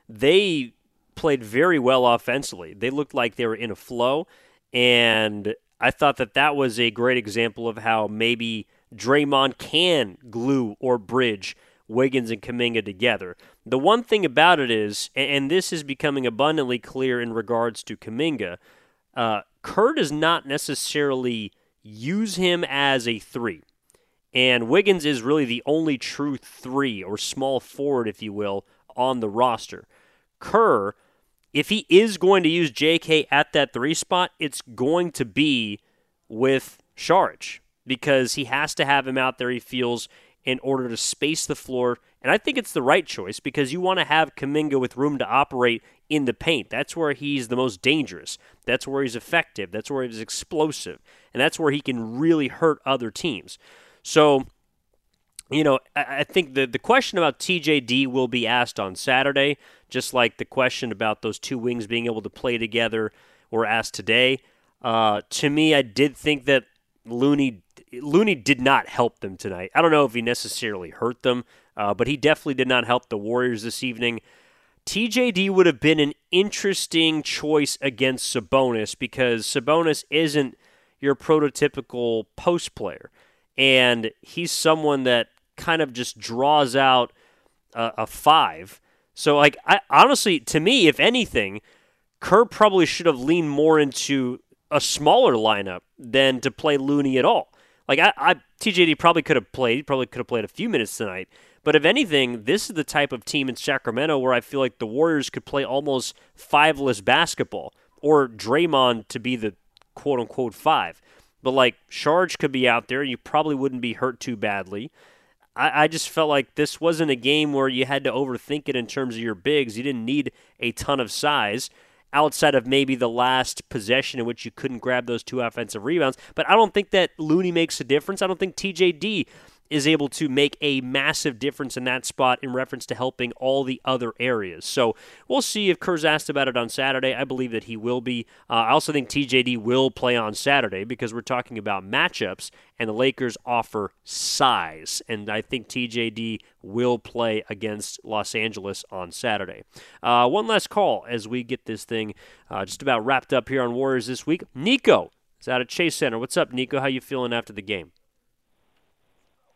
they played very well offensively. They looked like they were in a flow, and I thought that that was a great example of how maybe Draymond can glue or bridge Wiggins and Kuminga together. The one thing about it is, and this is becoming abundantly clear in regards to Kuminga, uh, Kerr does not necessarily use him as a three. And Wiggins is really the only true three, or small forward, if you will, on the roster. Kerr if he is going to use JK at that three spot, it's going to be with Saric because he has to have him out there, he feels, in order to space the floor. And I think it's the right choice because you want to have Kuminga with room to operate in the paint. That's where he's the most dangerous. That's where he's effective. That's where he's explosive. And that's where he can really hurt other teams. So, you know, I, think the, the question about TJD will be asked on Saturday just like the question about those two wings being able to play together were asked today. Uh, to me, I did think that Looney Looney did not help them tonight. I don't know if he necessarily hurt them, uh, but he definitely did not help the Warriors this evening. TJD would have been an interesting choice against Sabonis because Sabonis isn't your prototypical post player, and he's someone that kind of just draws out a, a five so, like, I honestly, to me, if anything, Kerr probably should have leaned more into a smaller lineup than to play Looney at all. Like, I, I TJD probably could have played, he probably could have played a few minutes tonight. But if anything, this is the type of team in Sacramento where I feel like the Warriors could play almost fiveless basketball, or Draymond to be the quote unquote five. But like Saric could be out there, you probably wouldn't be hurt too badly. I, I just felt like this wasn't a game where you had to overthink it in terms of your bigs. You didn't need a ton of size outside of maybe the last possession in which you couldn't grab those two offensive rebounds. But I don't think that Looney makes a difference. I don't think TJD is able to make a massive difference in that spot in reference to helping all the other areas. So we'll see if Kerr's asked about it on Saturday. I believe that he will be. Uh, I also think TJD will play on Saturday because we're talking about matchups, and the Lakers offer size. And I think TJD will play against Los Angeles on Saturday. Uh, one last call as we get this thing uh, just about wrapped up here on Warriors this week. Nico is out at Chase Center. What's up, Nico? How you feeling after the game?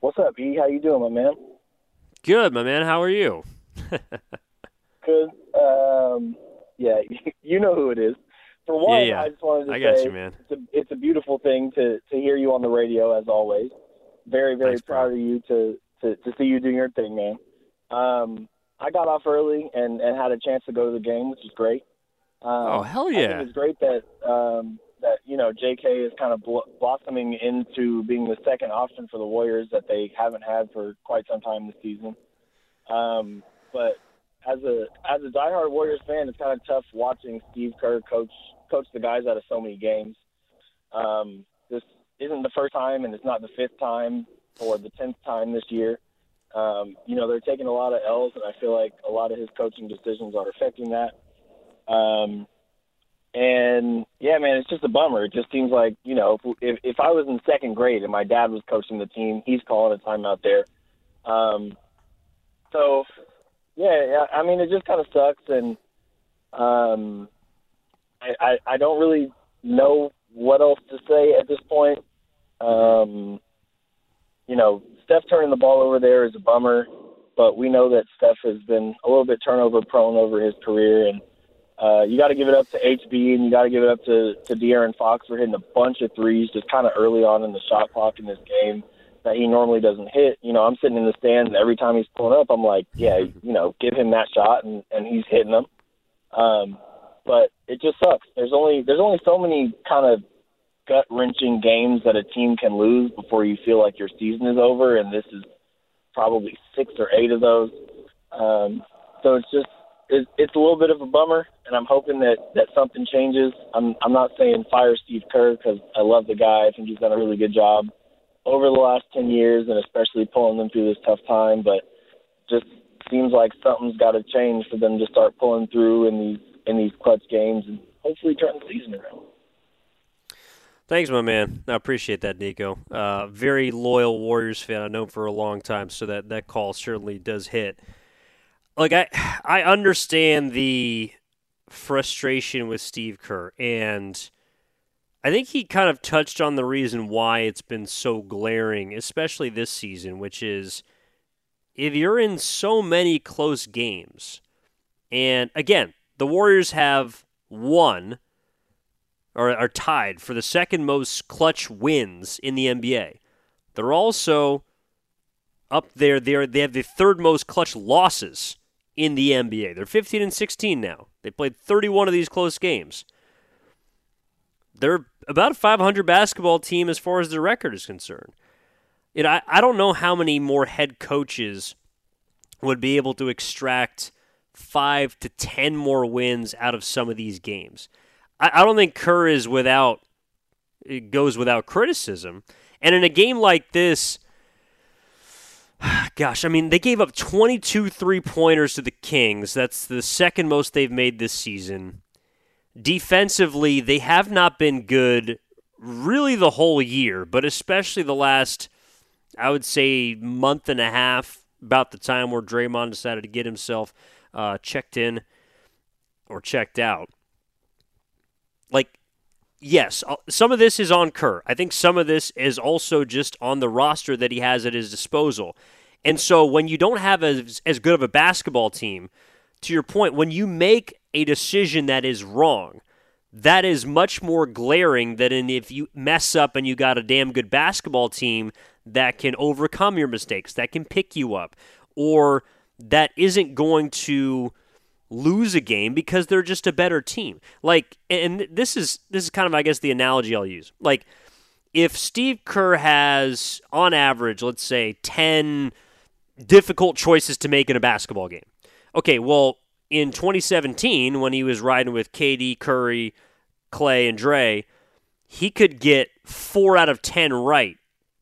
What's up, E? How you doing, my man? Good, my man. How are you? [laughs] Good. Um, yeah, [laughs] you know who it is. For one, yeah, yeah. I just wanted to I say got you, man. It's a, it's a beautiful thing to to hear you on the radio as always. Very very Thanks, proud of you to, to to see you doing your thing, man. Um, I got off early and and had a chance to go to the game, which is great. Um, Oh, hell yeah. it's great that um, that you know J.K. is kind of bl- blossoming into being the second option for the Warriors that they haven't had for quite some time this season. Um, but as a as a diehard Warriors fan, it's kind of tough watching Steve Kerr coach coach the guys out of so many games. Um, this isn't the first time, and it's not the fifth time or the tenth time this year. Um, you know, they're taking a lot of L's, and I feel like a lot of his coaching decisions are affecting that. Um, and yeah, man, it's just a bummer. It just seems like you know, if, if if I was in second grade and my dad was coaching the team, he's calling a timeout there. Um, so yeah, I mean, it just kind of sucks, and um, I, I I don't really know what else to say at this point. Um, you know, Steph turning the ball over there is a bummer, but we know that Steph has been a little bit turnover prone over his career, and uh, you got to give it up to HB and you got to give it up to to De'Aaron Fox for hitting a bunch of threes just kind of early on in the shot clock in this game that he normally doesn't hit. You know, I'm sitting in the stands and every time he's pulling up, I'm like, yeah, you know, give him that shot, and and he's hitting them. Um, but it just sucks. There's only there's only so many kind of gut wrenching games that a team can lose before you feel like your season is over, and this is probably six or eight of those. Um, so it's just it's, it's a little bit of a bummer, and I'm hoping that that something changes. I'm I'm not saying fire Steve Kerr because I love the guy. I think he's done a really good job over the last ten years, and especially pulling them through this tough time. But just seems like something's got to change for them to start pulling through in these in these clutch games and hopefully turn the season around. Thanks, my man. I appreciate that, Nico. Uh, very loyal Warriors fan. I've known for a long time, so that, that call certainly does hit. Like I, I understand the frustration with Steve Kerr, and I think he kind of touched on the reason why it's been so glaring, especially this season, which is if you're in so many close games, and again, the Warriors have won or are tied for the second most clutch wins in the NBA. They're also up there. They they have the third most clutch losses in the NBA. They're 15 and 16 now. They played 31 of these close games. They're about a 500 basketball team as far as their record is concerned. You know, I, I don't know how many more head coaches would be able to extract five to ten more wins out of some of these games. I, I don't think Kerr is without it goes without criticism. And in a game like this, gosh, I mean, they gave up 22 three pointers to the Kings. That's the second most they've made this season. Defensively, they have not been good really the whole year, but especially the last, I would say, month and a half, about the time where Draymond decided to get himself uh, checked in or checked out. Like, yes, uh, some of this is on Kerr. I think some of this is also just on the roster that he has at his disposal. And so when you don't have as, as good of a basketball team, to your point, when you make a decision that is wrong, that is much more glaring than if you mess up and you got a damn good basketball team that can overcome your mistakes, that can pick you up, or that isn't going to lose a game because they're just a better team. Like and this is this is kind of I guess the analogy I'll use. Like if Steve Kerr has on average, let's say 10 difficult choices to make in a basketball game. Okay, well, in 2017 when he was riding with KD, Curry, Klay and Dre, he could get 4 out of 10 right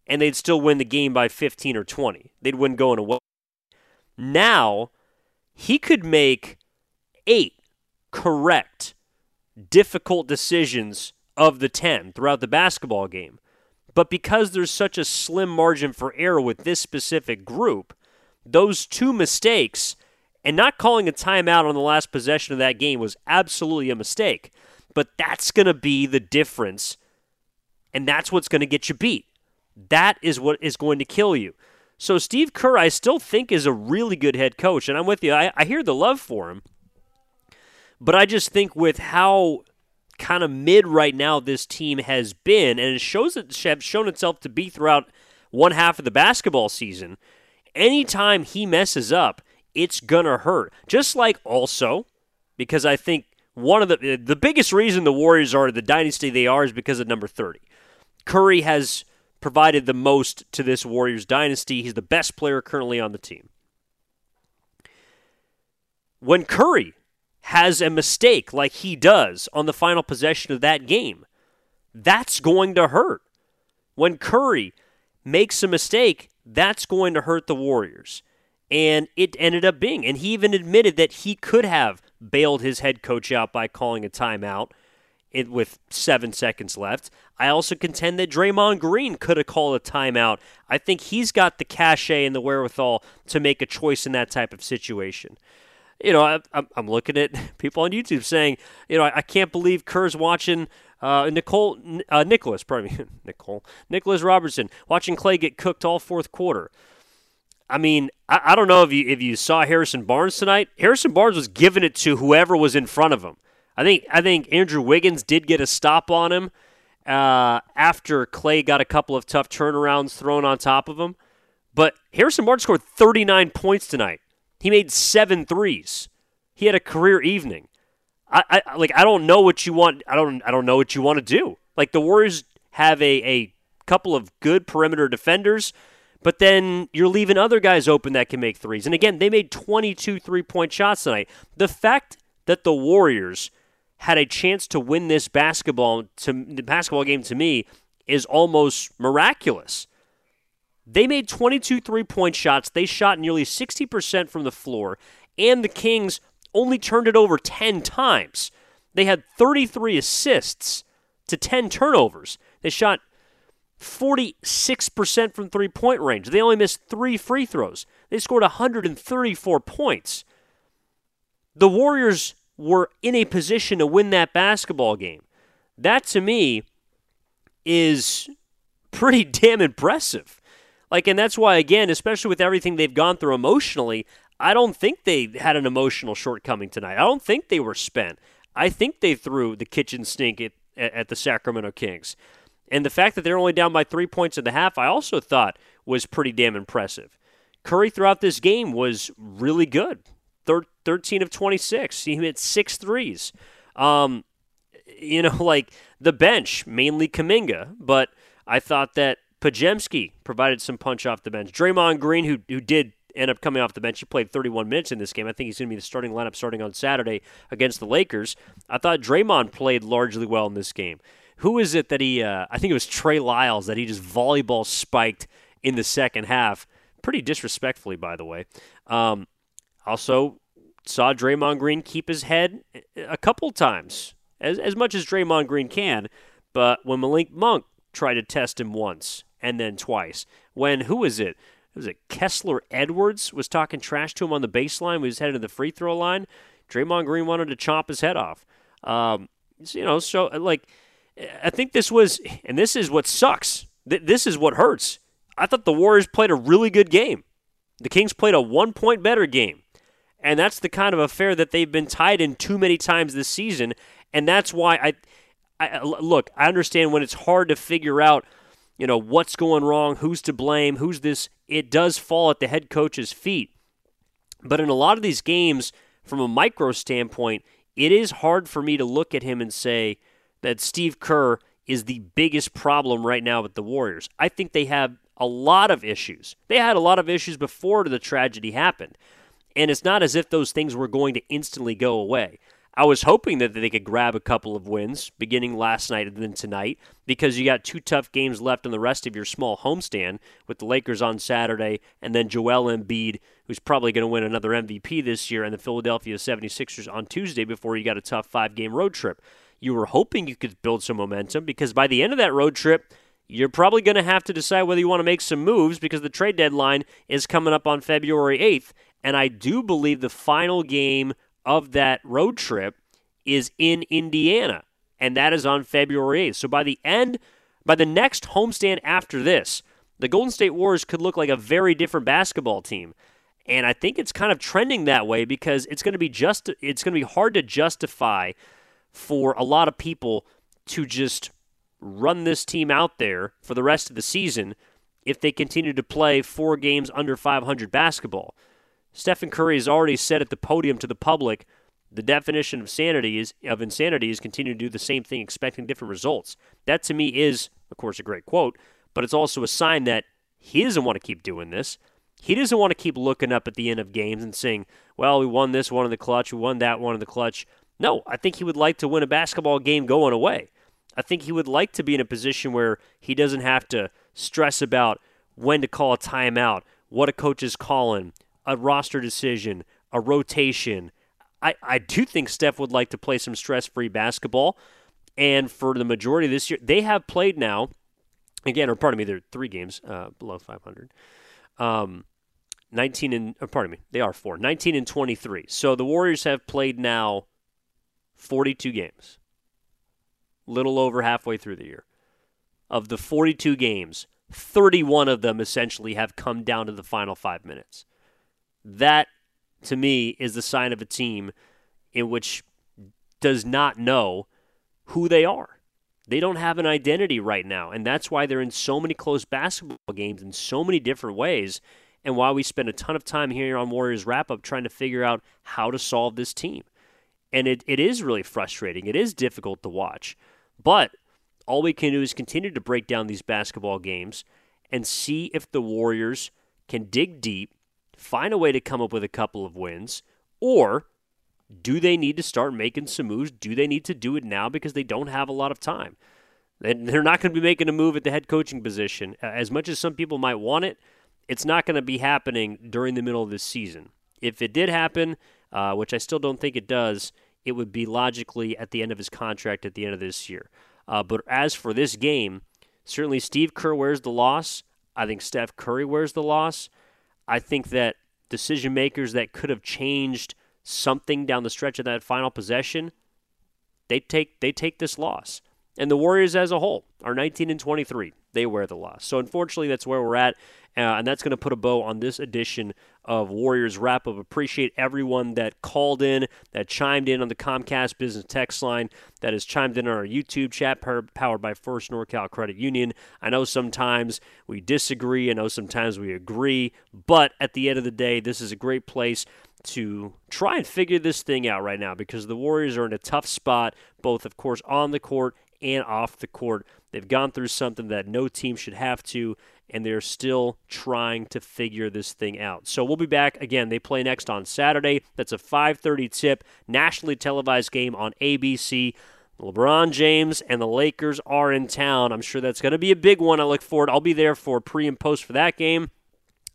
and they'd still win the game by 15 or 20. They'd win going away. Now, he could make eight correct, difficult decisions of the 10 throughout the basketball game. But because there's such a slim margin for error with this specific group, those two mistakes and not calling a timeout on the last possession of that game was absolutely a mistake. But that's going to be the difference, and that's what's going to get you beat. That is what is going to kill you. So Steve Kerr, I still think is a really good head coach, and I'm with you. I, I hear the love for him, but I just think with how kind of mid right now this team has been, and it shows it have shown itself to be throughout one half of the basketball season. Anytime he messes up, it's gonna hurt. Just like also because I think one of the eh, the biggest reason the Warriors are the dynasty they are is because of number 30. Curry has provided the most to this Warriors dynasty. He's the best player currently on the team. when Curry has a mistake like he does on the final possession of that game, that's going to hurt. When Curry makes a mistake, that's going to hurt the Warriors. And it ended up being. And he even admitted that he could have bailed his head coach out by calling a timeout with seven seconds left. I also contend that Draymond Green could have called a timeout. I think he's got the cachet and the wherewithal to make a choice in that type of situation. You know, I, am looking at [laughs] people on YouTube saying, you know, I, I can't believe Kerr's watching uh, Nicole uh, Nicholas, pardon me, [laughs] Nicole Nicholas Robertson watching Klay get cooked all fourth quarter. I mean, I, I, don't know if you if you saw Harrison Barnes tonight. Harrison Barnes was giving it to whoever was in front of him. I think I think Andrew Wiggins did get a stop on him uh, after Klay got a couple of tough turnarounds thrown on top of him. But Harrison Barnes scored 39 points tonight. He made seven threes. He had a career evening. I, I like I don't know what you want. I don't I don't know what you want to do. Like the Warriors have a, a couple of good perimeter defenders, but then you're leaving other guys open that can make threes. And again, they made 22 three point shots tonight. The fact that the Warriors had a chance to win this basketball to the basketball game to me is almost miraculous. They made 22 three point shots. They shot nearly 60% from the floor, and the Kings only turned it over 10 times. They had 33 assists to 10 turnovers. They shot 46% from three point range. They only missed three free throws. They scored 134 points. The Warriors were in a position to win that basketball game. That to me is pretty [laughs] damn impressive. Like, and that's why, again, especially with everything they've gone through emotionally, I don't think they had an emotional shortcoming tonight. I don't think they were spent. I think they threw the kitchen sink at, at the Sacramento Kings. And the fact that they're only down by three points in the half, I also thought was pretty damn impressive. Curry throughout this game was really good. Thir- 13 of 26. He hit six threes. Um, you know, [laughs] like the bench, mainly Kuminga, but I thought that Podziemski provided some punch off the bench. Draymond Green, who, who did end up coming off the bench. He played 31 minutes in this game. I think he's going to be the starting lineup starting on Saturday against the Lakers. I thought Draymond played largely well in this game. Who is it that he? Uh, I think it was Trey Lyles that he just volleyball spiked in the second half, pretty disrespectfully, by the way. Um, also saw Draymond Green keep his head a couple times, as as much as Draymond Green can. But when Malik Monk tried to test him once and then twice, when who is it? It was it Kessler Edwards was talking trash to him on the baseline he was headed to the free throw line. Draymond Green wanted to chop his head off. Um, you know, so like I think this was, and this is what sucks. This is what hurts. I thought the Warriors played a really good game. The Kings played a one point better game. And that's the kind of affair that they've been tied in too many times this season. And that's why I, I look, I understand when it's hard to figure out you know, what's going wrong, who's to blame, who's this, it does fall at the head coach's feet. But in a lot of these games, from a micro standpoint, it is hard for me to look at him and say that Steve Kerr is the biggest problem right now with the Warriors. I think they have a lot of issues. They had a lot of issues before the tragedy happened. And it's not as if those things were going to instantly go away. I was hoping that they could grab a couple of wins beginning last night and then tonight because you got two tough games left in the rest of your small homestand with the Lakers on Saturday and then Joel Embiid, who's probably going to win another MVP this year, and the Philadelphia 76ers on Tuesday before you got a tough five game road trip. You were hoping you could build some momentum because by the end of that road trip, you're probably going to have to decide whether you want to make some moves because the trade deadline is coming up on February 8th. And I do believe the final game of that road trip is in Indiana, and that is on February 8th. So by the end, by the next homestand after this, the Golden State Warriors could look like a very different basketball team. And I think it's kind of trending that way because it's going to be just it's going to be hard to justify for a lot of people to just run this team out there for the rest of the season if they continue to play four games under 500 basketball. Stephen Curry has already said at the podium to the public the definition of sanity is of insanity is continuing to do the same thing expecting different results. That to me is, of course, a great quote, but it's also a sign that he doesn't want to keep doing this. He doesn't want to keep looking up at the end of games and saying, well, we won this one in the clutch, we won that one in the clutch. No, I think he would like to win a basketball game going away. I think he would like to be in a position where he doesn't have to stress about when to call a timeout, what a coach is calling, a roster decision, a rotation. I, I do think Steph would like to play some stress free basketball. And for the majority of this year, they have played now, again, or pardon me, they're three games uh, below 500. Um, 19 and, or pardon me, they are four. 19 and 23. So the Warriors have played now 42 games, little over halfway through the year. Of the 42 games, 31 of them essentially have come down to the final five minutes. That, to me, is the sign of a team in which does not know who they are. They don't have an identity right now, and that's why they're in so many close basketball games in so many different ways, and why we spend a ton of time here on Warriors Wrap Up trying to figure out how to solve this team. And it, it is really frustrating. It is difficult to watch. But all we can do is continue to break down these basketball games and see if the Warriors can dig deep, find a way to come up with a couple of wins, or do they need to start making some moves? Do they need to do it now because they don't have a lot of time? They're not going to be making a move at the head coaching position. As much as some people might want it, it's not going to be happening during the middle of this season. If it did happen, uh, which I still don't think it does, it would be logically at the end of his contract at the end of this year. Uh, but as for this game, certainly Steve Kerr wears the loss. I think Steph Curry wears the loss. I think that decision makers that could have changed something down the stretch of that final possession, they take they take this loss. And the Warriors as a whole are 19 and 23. They wear the loss. So unfortunately, that's where we're at. Uh, and that's going to put a bow on this edition of Warriors Wrap Up. Appreciate everyone that called in, that chimed in on the Comcast Business Text line, that has chimed in on our YouTube chat powered by First NorCal Credit Union. I know sometimes we disagree, I know sometimes we agree, but at the end of the day, this is a great place to try and figure this thing out right now because the Warriors are in a tough spot, both, of course, on the court and off the court. They've gone through something that no team should have to, and they're still trying to figure this thing out. So we'll be back again. They play next on Saturday. That's a 5:30 tip, nationally televised game on ABC. LeBron James and the Lakers are in town. I'm sure that's going to be a big one. I look forward. I'll be there for pre and post for that game.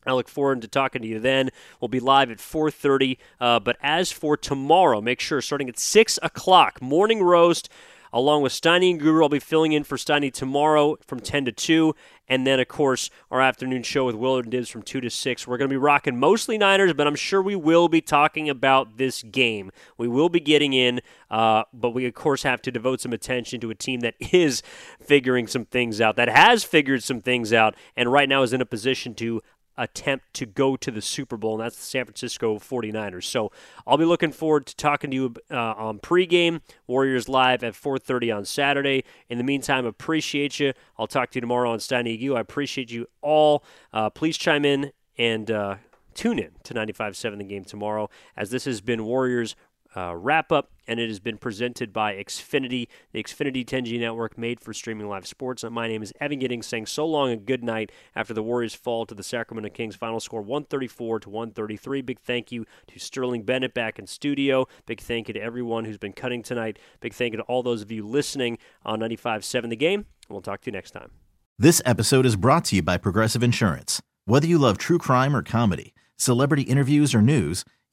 I look forward to talking to you then. We'll be live at 4:30. Uh, but as for tomorrow, make sure starting at six o'clock, morning roast along with Steiny and Guru. I'll be filling in for Steiny tomorrow from 10 to 2. And then, of course, our afternoon show with Willard and Dibs from 2 to 6. We're going to be rocking mostly Niners, but I'm sure we will be talking about this game. We will be getting in, uh, but we, of course, have to devote some attention to a team that [laughs] is figuring some things out, that has figured some things out, and right now is in a position to attempt to go to the Super Bowl, and that's the San Francisco 49ers. So I'll be looking forward to talking to you uh, on pregame, Warriors Live at 4.30 on Saturday. In the meantime, appreciate you. I'll talk to you tomorrow on Steiny You. I appreciate you all. Uh, please chime in and uh, tune in to 95.7 The Game tomorrow, as this has been Warriors uh, wrap up, and it has been presented by Xfinity, the Xfinity 10G network made for streaming live sports. My name is Evan Giddings, saying so long and good night after the Warriors fall to the Sacramento Kings. Final score 134 to 133. Big thank you to Sterling Bennett back in studio. Big thank you to everyone who's been cutting tonight. Big thank you to all those of you listening on 95.7 The Game. We'll talk to you next time. This episode is brought to you by Progressive Insurance. Whether you love true crime or comedy, celebrity interviews or news